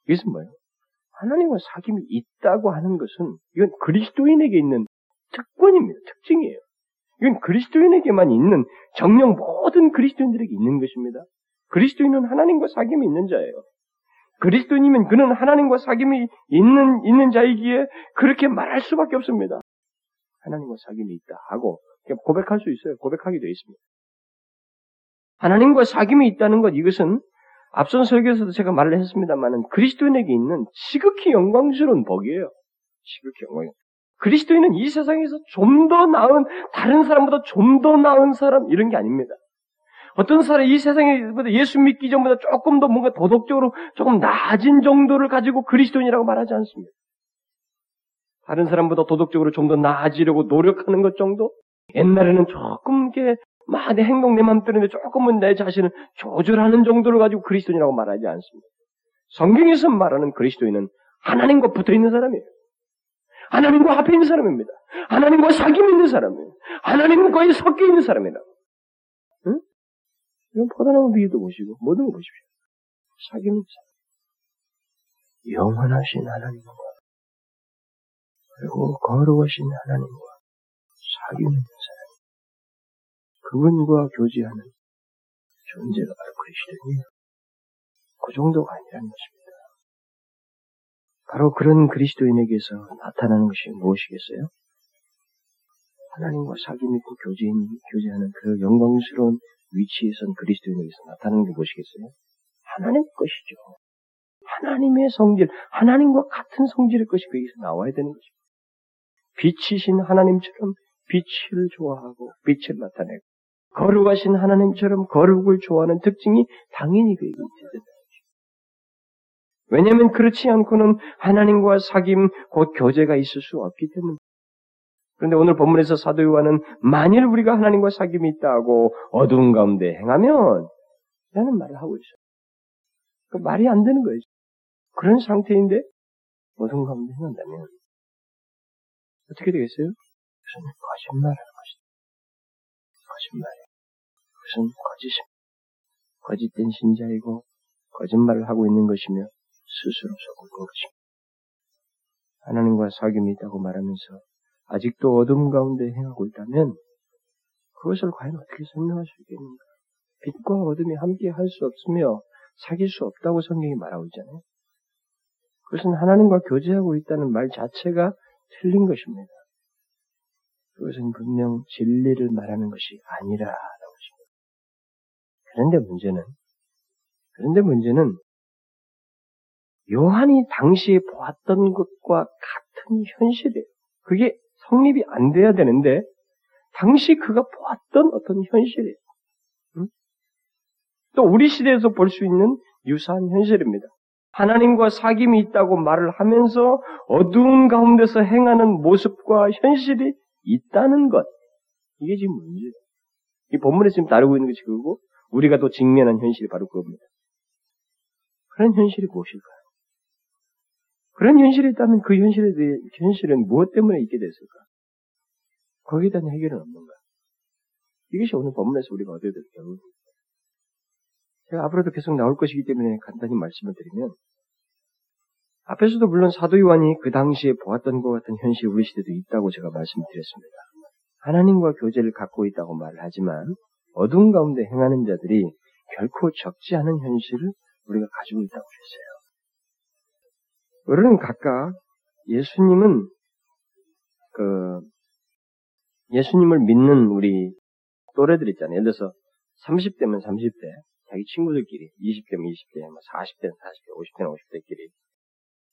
이것은 뭐예요? 하나님과 사귐이 있다고 하는 것은 이건 그리스도인에게 있는 특권입니다. 특징이에요. 이건 그리스도인에게만 있는 정령 모든 그리스도인들에게 있는 것입니다. 그리스도인은 하나님과 사귐이 있는 자예요. 그리스도인이면 그는 하나님과 사귐이 있는 있는 자이기에 그렇게 말할 수밖에 없습니다. 하나님과 사귐이 있다 하고 고백할 수 있어요. 고백하게 되어 있습니다. 하나님과 사귐이 있다는 것 이것은 앞선 설교에서도 제가 말을 했습니다만은 그리스도인에게 있는 지극히 영광스러운 복이에요. 지극히 영광. 그리스도인은 이 세상에서 좀 더 나은 다른 사람보다 좀 더 나은 사람 이런 게 아닙니다. 어떤 사람 이 세상에 예수 믿기 전보다 조금 더 뭔가 도덕적으로 조금 낮은 정도를 가지고 그리스도인이라고 말하지 않습니다. 다른 사람보다 도덕적으로 좀 더 나아지려고 노력하는 것 정도? 옛날에는 조금 이렇게 막 내 행동 내 맘대로 인데 조금은 내 자신을 조절하는 정도를 가지고 그리스도인이라고 말하지 않습니다. 성경에서 말하는 그리스도인은 하나님과 붙어 있는 사람이에요. 하나님과 앞에 있는 사람입니다. 하나님과 사귐 있는 사람이에요. 하나님과의 섞여 있는 사람이다. 응? 이건 포도나무 비유도 보시고 모든 거 보십시오. 사귐 있는 사람. 영원하신 하나님과 그리고 거룩하신 하나님과 사귐 있는. 그분과 교제하는 존재가 바로 그리스도인이에요. 그 정도가 아니라는 것입니다. 바로 그런 그리스도인에게서 나타나는 것이 무엇이겠어요? 하나님과 사귐 있고 교제인, 교제하는 그 영광스러운 위치에 선 그리스도인에게서 나타나는 게 무엇이겠어요? 하나님 것이죠. 하나님의 성질, 하나님과 같은 성질의 것이 거기서 나와야 되는 것입니다. 빛이신 하나님처럼 빛을 좋아하고 빛을 나타내고 거룩하신 하나님처럼 거룩을 좋아하는 특징이 당연히 그에게 있어야 왜냐하면 그렇지 않고는 하나님과 사귐 곧 교제가 있을 수 없기 때문에. 그런데 오늘 본문에서 사도 요한은 만일 우리가 하나님과 사귐이 있다고 어두운 가운데 행하면 라는 말을 하고 있어요. 그 말이 안 되는 거예요. 그런 상태인데 어둠 가운데 행한다면 어떻게 되겠어요? 무슨 거짓말하는 것이다. 거짓말 무슨 거짓입니다. 거짓된 신자이고 거짓말을 하고 있는 것이며 스스로 속을 것입니다. 하나님과 사귐이 있다고 말하면서 아직도 어둠 가운데 행하고 있다면 그것을 과연 어떻게 설명할 수 있겠는가? 빛과 어둠이 함께 할 수 없으며 사귈 수 없다고 성경이 말하고 있잖아요. 그것은 하나님과 교제하고 있다는 말 자체가 틀린 것입니다. 그것은 분명 진리를 말하는 것이 하십니다. 그런데 문제는 그런데 문제는 요한이 당시에 보았던 것과 같은 현실이에요. 그게 성립이 안 돼야 되는데 당시 그가 보았던 어떤 현실이에요. 응? 또 우리 시대에서 볼 수 있는 유사한 현실입니다. 하나님과 사귐이 있다고 말을 하면서 어두운 가운데서 행하는 모습과 현실이 있다는 것. 이게 지금 문제예요. 이 본문에 지금 다루고 있는 것이 그거고 우리가 또 직면한 현실이 바로 그겁니다. 그런 현실이 무엇일까요? 그런 현실이 있다면 그 현실에 대해 현실은 무엇 때문에 있게 됐을까? 거기에 대한 해결은 없는가? 이것이 오늘 본문에서 우리가 얻어야 될 결론입니다. 제가 앞으로도 계속 나올 것이기 때문에 간단히 말씀을 드리면 앞에서도 물론 사도 요한이 그 당시에 보았던 것 같은 현실이 우리 시대도 있다고 제가 말씀드렸습니다. 하나님과 교제를 갖고 있다고 말을 하지만 어두운 가운데 행하는 자들이 결코 적지 않은 현실을 우리가 가지고 있다고 했어요. 우리는 각각 예수님은 그 예수님을 믿는 우리 또래들 있잖아요. 예를 들어서 30대면 30대, 자기 친구들끼리 20대면 20대, 40대는 40대, 50대는 50대끼리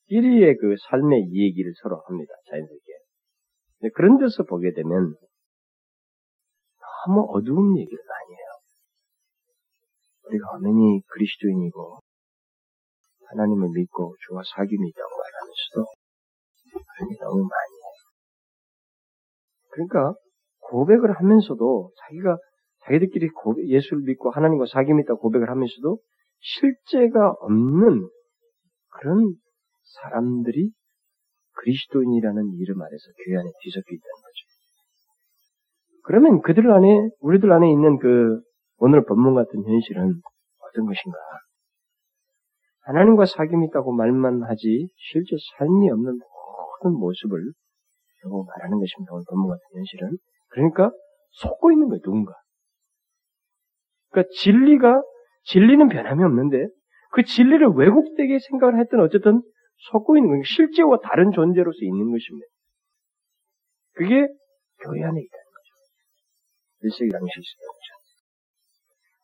끼리의 그 삶의 얘기를 서로 합니다. 자연스럽게. 그런 데서 보게 되면 너무 어두운 많이 해요. 우리가 엄연히 그리스도인이고 하나님을 믿고 주와 사귐이 있다고 말하면서도 그런 게 너무 많이 해요. 그러니까 고백을 하면서도 자기가 자기들끼리 고백, 예수를 믿고 하나님과 사귐이 있다고 고백을 하면서도 실제가 없는 그런 사람들이 그리스도인이라는 이름 아래서 교회 안에 뒤섞여 있다는 거죠. 그러면 그들 안에, 우리들 안에 있는 그 오늘 본문 같은 현실은 어떤 것인가? 하나님과 사귐이 있다고 말만 하지 실제 삶이 없는 모든 모습을 결국 말하는 것입니다. 오늘 본문 같은 현실은. 그러니까 속고 있는 거예요, 누군가. 그러니까 진리가, 진리는 변함이 없는데 그 진리를 왜곡되게 생각을 했던 어쨌든 속고 있는 거예요. 실제와 다른 존재로서 있는 것입니다. 그게 교회 안에 거죠. 일세기 당시 있었던 거죠.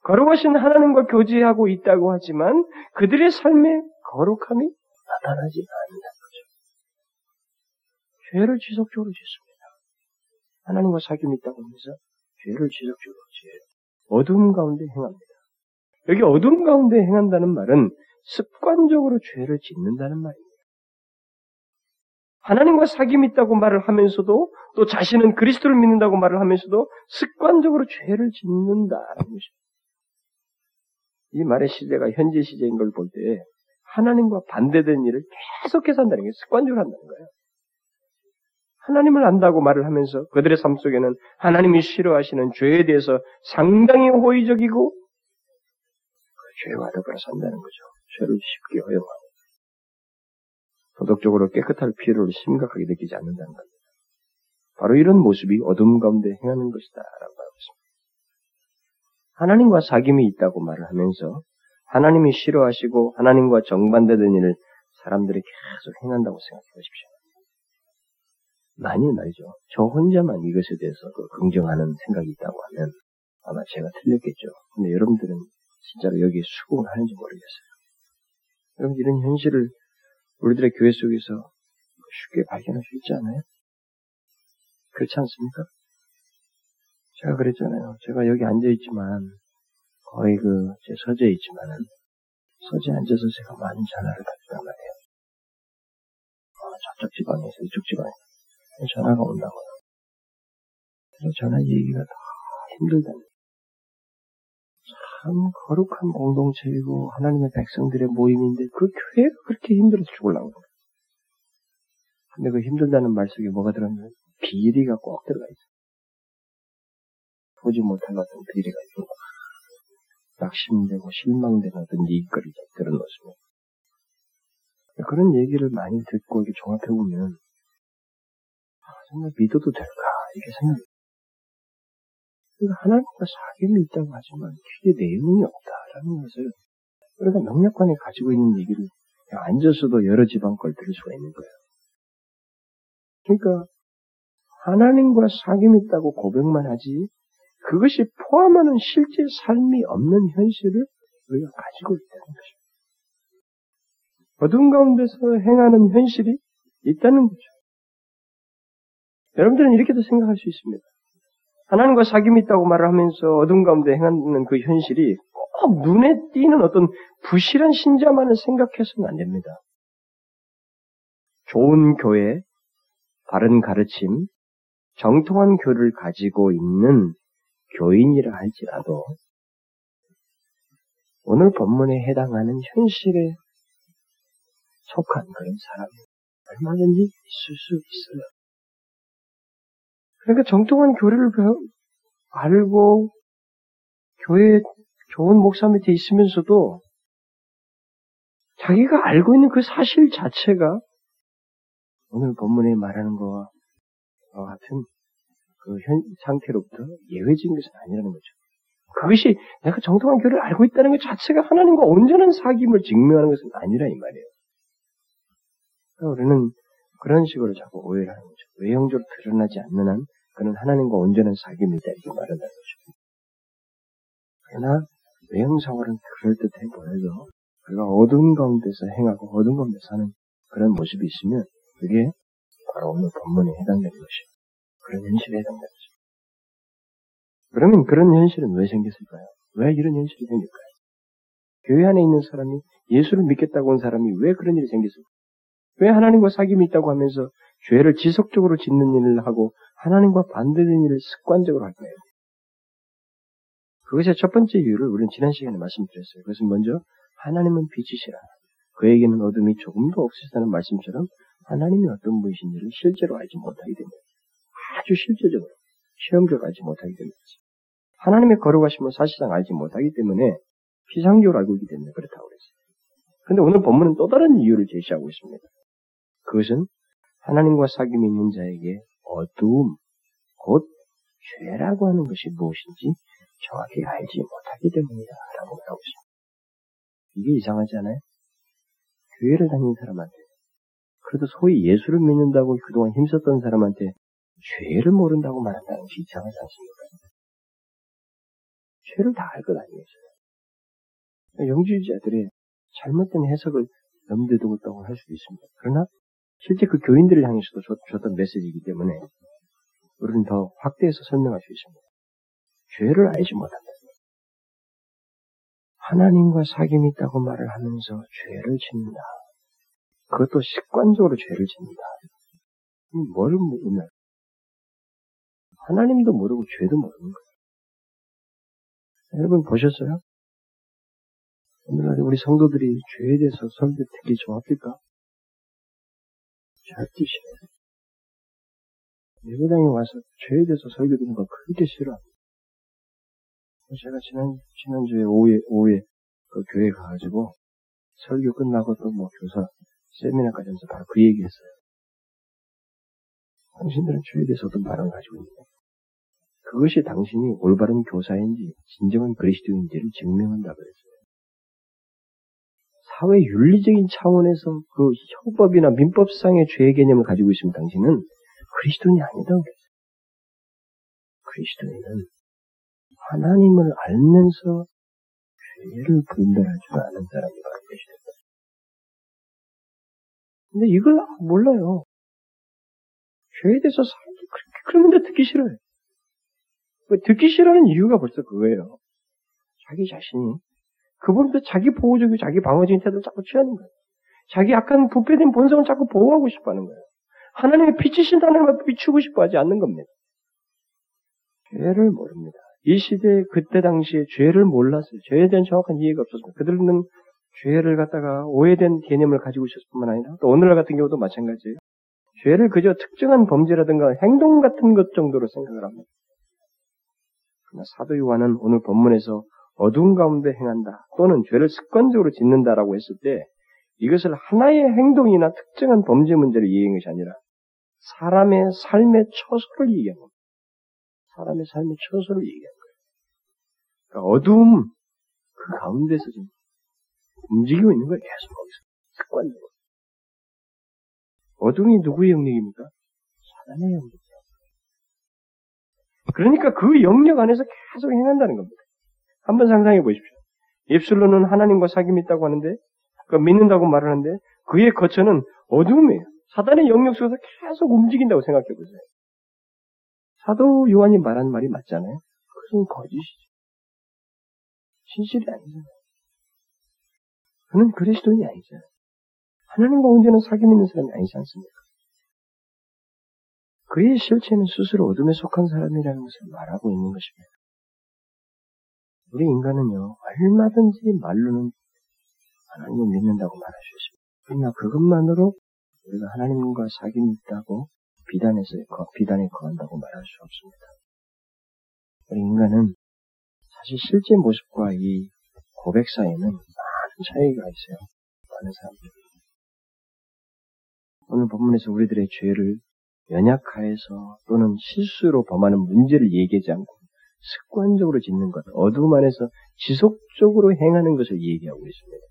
거룩하신 하나님과 교제하고 있다고 하지만 그들의 삶에 거룩함이 나타나지 않는다는 거죠. 죄를 지속적으로 짓습니다. 하나님과 사귐이 있다고 하면서 죄를 지속적으로 지어요. 어둠 가운데 행합니다. 여기 어둠 가운데 행한다는 말은 습관적으로 죄를 짓는다는 말입니다. 하나님과 사귐이 있다고 말을 하면서도 또 자신은 그리스도를 믿는다고 말을 하면서도 습관적으로 죄를 짓는다라는 것입니다. 이 말의 시제가 현재 시제인 걸 볼 때 하나님과 반대된 일을 계속해서 한다는 게 습관적으로 한다는 거예요. 하나님을 안다고 말을 하면서 그들의 삶 속에는 하나님이 싫어하시는 죄에 대해서 상당히 호의적이고 그 죄와 더불어 산다는 거죠. 죄를 쉽게 허용하고 도덕적으로 깨끗할 필요를 심각하게 느끼지 않는다는 겁니다. 바로 이런 모습이 어둠 가운데 행하는 것이다 라고 말하고 있습니다. 하나님과 사귐이 있다고 말을 하면서 하나님이 싫어하시고 하나님과 정반대된 일을 사람들이 계속 행한다고 생각해 보십시오. 만일 말이죠. 저 혼자만 이것에 대해서 그 긍정하는 생각이 있다고 하면 아마 제가 틀렸겠죠. 근데 여러분들은 진짜로 여기에 수긍을 하는지 모르겠어요. 여러분 이런 현실을 우리들의 교회 속에서 쉽게 발견할 수 있지 않아요? 그렇지 않습니까? 제가 그랬잖아요. 제가 여기 앉아있지만, 거의 그, 제 서재에 있지만은, 서재에 앉아서 제가 많은 전화를 받단 말이에요. 어, 저쪽 지방에서 이쪽 지방에서 전화가 온다고요. 그래서 전화 얘기가 다 힘들다니. 참 거룩한 공동체이고 하나님의 백성들의 모임인데 그 교회가 그렇게 힘들어서 죽을라고 그래요. 근데 그 힘들다는 말 속에 뭐가 들었냐면 비리가 꼭 들어가 있어요. 보지 못할 어떤 비리가 있고 낙심되고 실망되는 어떤 일거리를 들어놓습니다. 그런 얘기를 많이 듣고 이렇게 종합해 보면 아, 정말 믿어도 될까 이게 생각이 그러니까 하나님과 사귐이 있다고 하지만 크게 내용이 없다라는 것을 우리가 명략관에 가지고 있는 얘기를 앉아서도 여러 지방 걸 들을 수가 있는 거예요. 그러니까 하나님과 사귐이 있다고 고백만 하지 그것이 포함하는 실제 삶이 없는 현실을 우리가 가지고 있다는 것입니다. 어둠 가운데서 행하는 현실이 있다는 거죠. 여러분들은 이렇게도 생각할 수 있습니다. 하나님과 사귐이 있다고 말을 하면서 어둠 가운데 행하는 그 현실이 꼭 눈에 띄는 어떤 부실한 신자만을 생각해서는 안 됩니다. 좋은 교회, 바른 가르침, 정통한 교를 가지고 있는 교인이라 할지라도 오늘 본문에 해당하는 현실에 속한 그런 사람이 얼마든지 있을 수 있어요. 그러니까 정통한 교리를 알고 교회에 좋은 목사 밑에 있으면서도 자기가 알고 있는 그 사실 자체가 오늘 본문에 말하는 것과 같은 그 현, 상태로부터 예외적인 것은 아니라는 거죠. 그것이 내가 정통한 교를 알고 있다는 것 자체가 하나님과 온전한 사귐을 증명하는 것은 아니라 이 말이에요. 그러니까 우리는 그런 식으로 자꾸 오해를 하는 거죠. 외형적으로 드러나지 않는 한 그는 하나님과 온전한 사귐이다 이렇게 말한다는 거죠. 그러나 외형상으로는 그럴듯해 보여도 그가 어두운 가운데서 행하고 어두운 가운데 사는 그런 모습이 있으면 그게 바로 오늘 본문에 해당되는 것이에요. 그런 현실에 해당되는 것이죠. 그러면 그런 현실은 왜 생겼을까요? 왜 이런 현실이 생길까요? 교회 안에 있는 사람이 예수를 믿겠다고 온 사람이 왜 그런 일이 생겼을까요? 왜 하나님과 사귐이 있다고 하면서 죄를 지속적으로 짓는 일을 하고 하나님과 반대되는 일을 습관적으로 할까요? 그것의 첫 번째 이유를 우리는 지난 시간에 말씀드렸어요. 그것은 먼저 하나님은 빛이시라. 그에게는 어둠이 조금도 없으시다는 말씀처럼 하나님이 어떤 분이신지를 실제로 알지 못하게 됩니다. 아주 실제적으로 시험적으로 알지 못하게 됩니다. 하나님의 거룩하심을 사실상 알지 못하기 때문에 피상적으로 알고 있기 때문에 그렇다고 그랬어요. 그런데 오늘 본문은 또 다른 이유를 제시하고 있습니다. 그것은 하나님과 사귐이 있는 자에게 어두움, 곧 죄라고 하는 것이 무엇인지 정확히 알지 못하기 때문이다. 라고 말하고 있습니다. 이게 이상하지 않아요? 교회를 다니는 사람한테, 그래도 소위 예수를 믿는다고 그동안 힘썼던 사람한테 죄를 모른다고 말한다는 것이 이상하지 않습니까? 죄를 다 알 것 아니겠어요? 영주주자들의 잘못된 해석을 염두에 두고 있다고 할 수도 있습니다. 그러나 실제 그 교인들을 향해서도 줬던 메시지이기 때문에 우리는 더 확대해서 설명할 수 있습니다. 죄를 알지 못한다. 하나님과 사귐이 있다고 말을 하면서 죄를 짓는다. 그것도 습관적으로 죄를 짓는다. 뭘 모르면 하나님도 모르고 죄도 모르는 거예요. 여러분 보셨어요? 오늘날 우리 성도들이 죄에 대해서 설교 듣기 좋았을까? 절대 싫어요. 예배당에 와서 죄에 대해서 설교 듣는 거 그렇게 싫어합니다. 제가 지난, 지난주에 오후에, 오후에 그 교회 가가지고 설교 끝나고 또 뭐 교사 세미나까지 하면서 바로 그 얘기 했어요. 당신들은 죄에 대해서 어떤 바람 가지고 있냐. 그것이 당신이 올바른 교사인지 진정한 그리스도인지를 증명한다 그랬어요. 사회 윤리적인 차원에서 그 형법이나 민법상의 죄 개념을 가지고 있으면 당신은 그리스도인이 아니다고 그랬어요. 그리스도인은 하나님을 알면서 죄를 분별할 줄 아는 사람이라고 계시다. 근데 이걸 몰라요. 죄에 대해서 살기 그렇게 그러는데 듣기 싫어요. 그 듣기 싫어하는 이유가 벌써 그거예요. 자기 자신이 그분도 자기 보호적이고 자기 방어적인 태도를 자꾸 취하는 거예요. 자기 약간 부패된 본성을 자꾸 보호하고 싶어 하는 거예요. 하나님의 빛이신 하나님을 비추고 싶어 하지 않는 겁니다. 죄를 모릅니다. 이 시대 그때 당시에 죄를 몰랐어요. 죄에 대한 정확한 이해가 없었습니다. 그들은 죄를 갖다가 오해된 개념을 가지고 있었을 뿐만 아니라 또 오늘날 같은 경우도 마찬가지예요. 죄를 그저 특정한 범죄라든가 행동 같은 것 정도로 생각을 합니다. 그러나 사도 요한은 오늘 본문에서 어두운 가운데 행한다 또는 죄를 습관적으로 짓는다라고 했을 때 이것을 하나의 행동이나 특정한 범죄 문제를 이해한 것이 아니라 사람의 삶의 처소를 얘기한 겁니다. 사람의 삶의 처소를 얘기한 거예요. 그러니까 어두움 그 가운데서 지금 움직이고 있는 거예요. 계속 거기서 습관적으로. 어둠이 누구의 영역입니까? 사단의 영역이죠. 그러니까 그 영역 안에서 계속 행한다는 겁니다. 한번 상상해 보십시오. 입술로는 하나님과 사귐이 있다고 하는데, 그 믿는다고 말을 하는데, 그의 거처는 어둠이에요. 사단의 영역 속에서 계속 움직인다고 생각해 보세요. 사도 요한이 말한 말이 맞잖아요. 그것은 거짓이죠. 진실이 아니잖아요. 그는 그리스도인이 아니잖아요. 하나님과 언제는 사귐 있는 사람이 아니지 않습니까? 그의 실체는 스스로 어둠에 속한 사람이라는 것을 말하고 있는 것입니다. 우리 인간은요, 얼마든지 말로는 하나님을 믿는다고 말할 수 있습니다. 그러나 그것만으로 우리가 하나님과 사귐이 있다고 비단에서, 비단에 거한다고 말할 수 없습니다. 우리 인간은 사실 실제 모습과 이 고백 사이에는 많은 차이가 있어요. 많은 사람들이. 오늘 본문에서 우리들의 죄를 연약하여서 또는 실수로 범하는 문제를 얘기하지 않고 습관적으로 짓는 것, 어두움 안에서 지속적으로 행하는 것을 얘기하고 있습니다.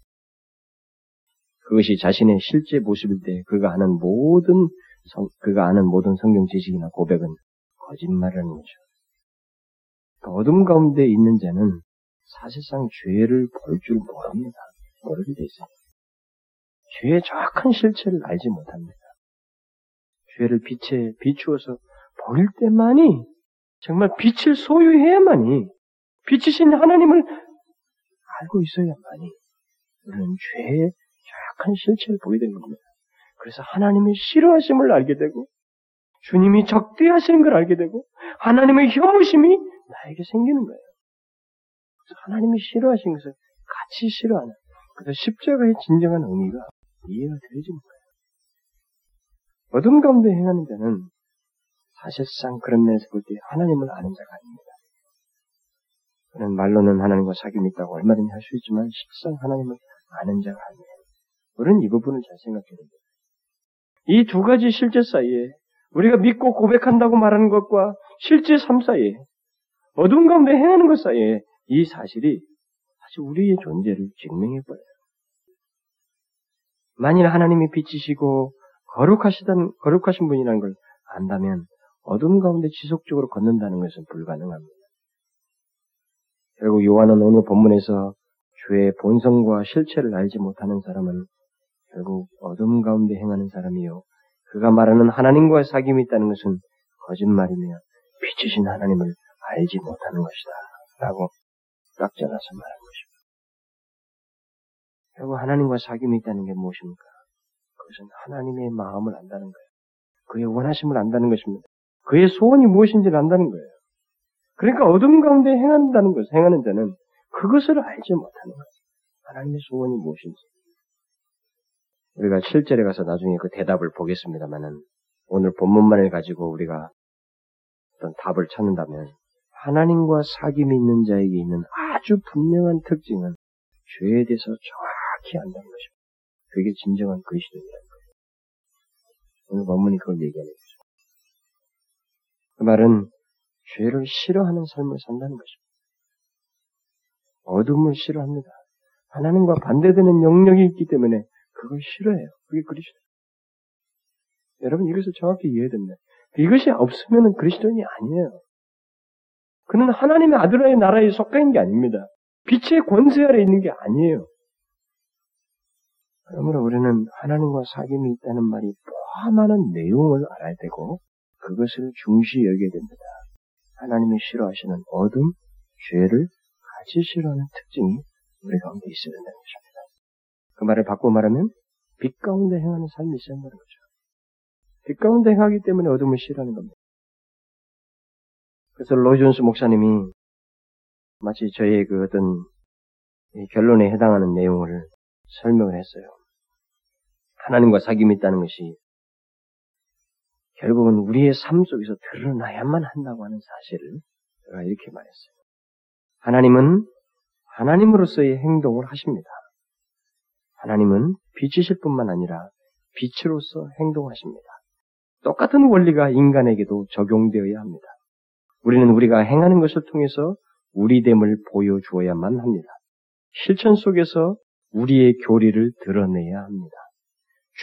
그것이 자신의 실제 모습일 때 그가 하는 모든 성, 그가 아는 모든 성경 지식이나 고백은 거짓말이라는 거죠. 그 어둠 가운데 있는 자는 사실상 죄를 볼 줄 모릅니다. 모르게 돼 있어요. 죄의 정확한 실체를 알지 못합니다. 죄를 빛에 비추어서 보일 때만이 정말 빛을 소유해야만이 빛이신 하나님을 알고 있어야만이 우리는 죄의 정확한 실체를 보게 되는 겁니다. 그래서 하나님의 싫어하심을 알게 되고 주님이 적대하시는 걸 알게 되고 하나님의 혐오심이 나에게 생기는 거예요. 그래서 하나님이 싫어하신 것을 같이 싫어하는 그래서 십자가의 진정한 의미가 이해가 되어지는 거예요. 어둠 가운데 행하는 자는 사실상 그런 면에서 볼 때 하나님을 아는 자가 아닙니다. 그는 말로는 하나님과 사귐이 있다고 얼마든지 할 수 있지만 실상 하나님을 아는 자가 아니에요. 우리는 이 부분을 잘 생각해야 됩니다. 이 두 가지 실제 사이에 우리가 믿고 고백한다고 말하는 것과 실제 삶 사이에 어두운 가운데 행하는 것 사이에 이 사실이 사실 우리의 존재를 증명해 버려요. 만일 하나님이 빛이시고 거룩하시던 거룩하신 분이라는 걸 안다면 어둠 가운데 지속적으로 걷는다는 것은 불가능합니다. 결국 요한은 오늘 본문에서 죄의 본성과 실체를 알지 못하는 사람은 결국 어둠 가운데 행하는 사람이요. 그가 말하는 하나님과의 사귐이 있다는 것은 거짓말이며 빛이신 하나님을 알지 못하는 것이다. 라고 딱 잘라서 말한 것입니다. 결국 하나님과 사귐이 있다는 게 무엇입니까? 그것은 하나님의 마음을 안다는 거예요. 그의 원하심을 안다는 것입니다. 그의 소원이 무엇인지를 안다는 거예요. 그러니까 어둠 가운데 행한다는 것, 행하는 자는 그것을 알지 못하는 거예요. 하나님의 소원이 무엇인지. 우리가 7절에 가서 나중에 그 대답을 보겠습니다만은 오늘 본문만을 가지고 우리가 어떤 답을 찾는다면 하나님과 사귐이 있는 자에게 있는 아주 분명한 특징은 죄에 대해서 정확히 안다는 것입니다. 그게 진정한 그리스도인이라는 거예요. 오늘 본문이 그걸 얘기하는 거죠. 그 말은 죄를 싫어하는 삶을 산다는 것입니다. 어둠을 싫어합니다. 하나님과 반대되는 영역이 있기 때문에 그걸 싫어해요. 그게 그리스도. 여러분 이것을 정확히 이해해야 됩니다. 이것이 없으면 그리스도인이 아니에요. 그는 하나님의 아들의 나라에 속해 있는 게 아닙니다. 빛의 권세 아래 있는 게 아니에요. 그러므로 우리는 하나님과 사귐이 있다는 말이 포함하는 내용을 알아야 되고 그것을 중시 여겨야 됩니다. 하나님이 싫어하시는 어둠, 죄를 같이 싫어하는 특징이 우리 가운데 있어야 된다는 것입니다. 그 말을 바꿔 말하면 빛 가운데 행하는 삶이 있어야 한다는 거죠. 빛 가운데 행하기 때문에 어둠을 싫어하는 겁니다. 그래서 로이존스 목사님이 마치 저의 그 어떤 결론에 해당하는 내용을 설명을 했어요. 하나님과 사귐이 있다는 것이 결국은 우리의 삶 속에서 드러나야만 한다고 하는 사실을 제가 이렇게 말했어요. 하나님은 하나님으로서의 행동을 하십니다. 하나님은 빛이실 뿐만 아니라 빛으로서 행동하십니다. 똑같은 원리가 인간에게도 적용되어야 합니다. 우리는 우리가 행하는 것을 통해서 우리됨을 보여주어야만 합니다. 실천 속에서 우리의 교리를 드러내야 합니다.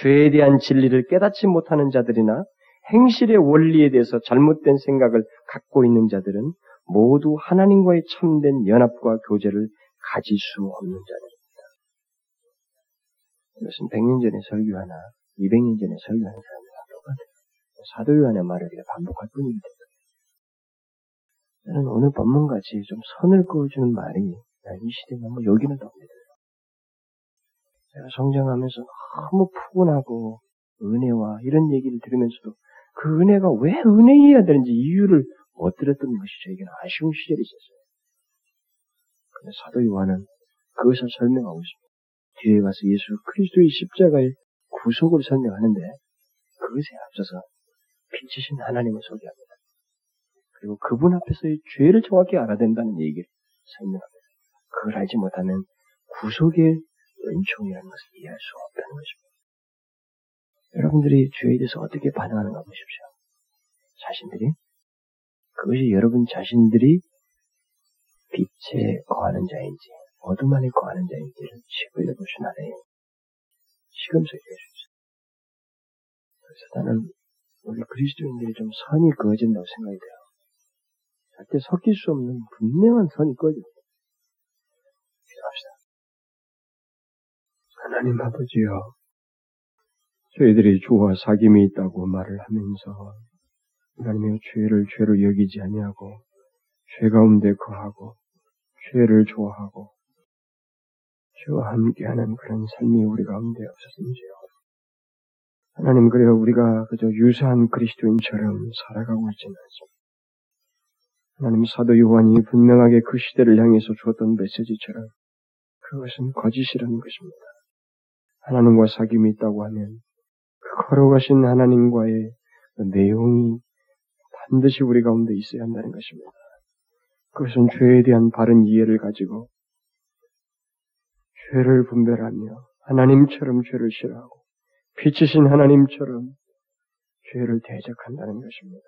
죄에 대한 진리를 깨닫지 못하는 자들이나 행실의 원리에 대해서 잘못된 생각을 갖고 있는 자들은 모두 하나님과의 참된 연합과 교제를 가질 수 없는 자들입니다. 이것은 100년 전에 설교하나 200년 전에 설교하는 사람들과 똑같아요. 사도 요한의 말을 그냥 반복할 뿐입니다. 저는 오늘 법문같이 좀 선을 그어주는 말이 이 시대에 너무 여기는 겁니다. 제가 성장하면서 너무 푸근하고 은혜와 이런 얘기를 들으면서도 그 은혜가 왜 은혜여야 되는지 이유를 못 들었던 것이 저에게는 아쉬운 시절이 있었어요. 근데 사도 요한은 그것을 설명하고 있습니다. 뒤에 가서 예수 그리스도의 십자가의 구속을 설명하는데 그것에 앞서서 빛이신 하나님을 소개합니다. 그리고 그분 앞에서의 죄를 정확히 알아야 된다는 얘기를 설명합니다. 그걸 알지 못하면 구속의 은총이라는 것을 이해할 수 없다는 것입니다. 여러분들이 죄에 대해서 어떻게 반응하는가 보십시오. 자신들이 그것이 여러분 자신들이 빛에 거하는 자인지 어둠 안에 거하는 자인지를 시구해 보신 안에 시금석이 해주십시오. 그래서 나는 우리 그리스도인들이 좀 선이 그어진다고 생각이 돼요. 절대 섞일 수 없는 분명한 선이 그어집니다. 기도합시다. 하나님 아버지여, 저희들이 주와 사귐이 있다고 말을 하면서 하나님의 죄를 죄로 여기지 아니하고 죄 가운데 거하고 죄를 좋아하고 주와 함께하는 그런 삶이 우리 가운데 없었는지요. 하나님 그래요 우리가 그저 유사한 그리스도인처럼 살아가고 있지는 않습니다. 하나님 사도 요한이 분명하게 그 시대를 향해서 주었던 메시지처럼 그것은 거짓이라는 것입니다. 하나님과 사귐이 있다고 하면 그 걸어가신 하나님과의 그 내용이 반드시 우리 가운데 있어야 한다는 것입니다. 그것은 죄에 대한 바른 이해를 가지고 죄를 분별하며 하나님처럼 죄를 싫어하고 빛이신 하나님처럼 죄를 대적한다는 것입니다.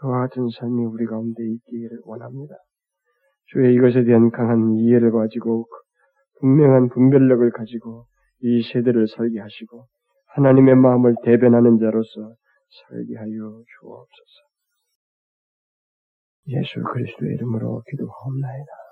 그와 같은 삶이 우리 가운데 있기를 원합니다. 주의 이것에 대한 강한 이해를 가지고 분명한 분별력을 가지고 이 세대를 살게 하시고 하나님의 마음을 대변하는 자로서 살게 하여 주옵소서. 예수 그리스도의 이름으로 기도하옵나이다.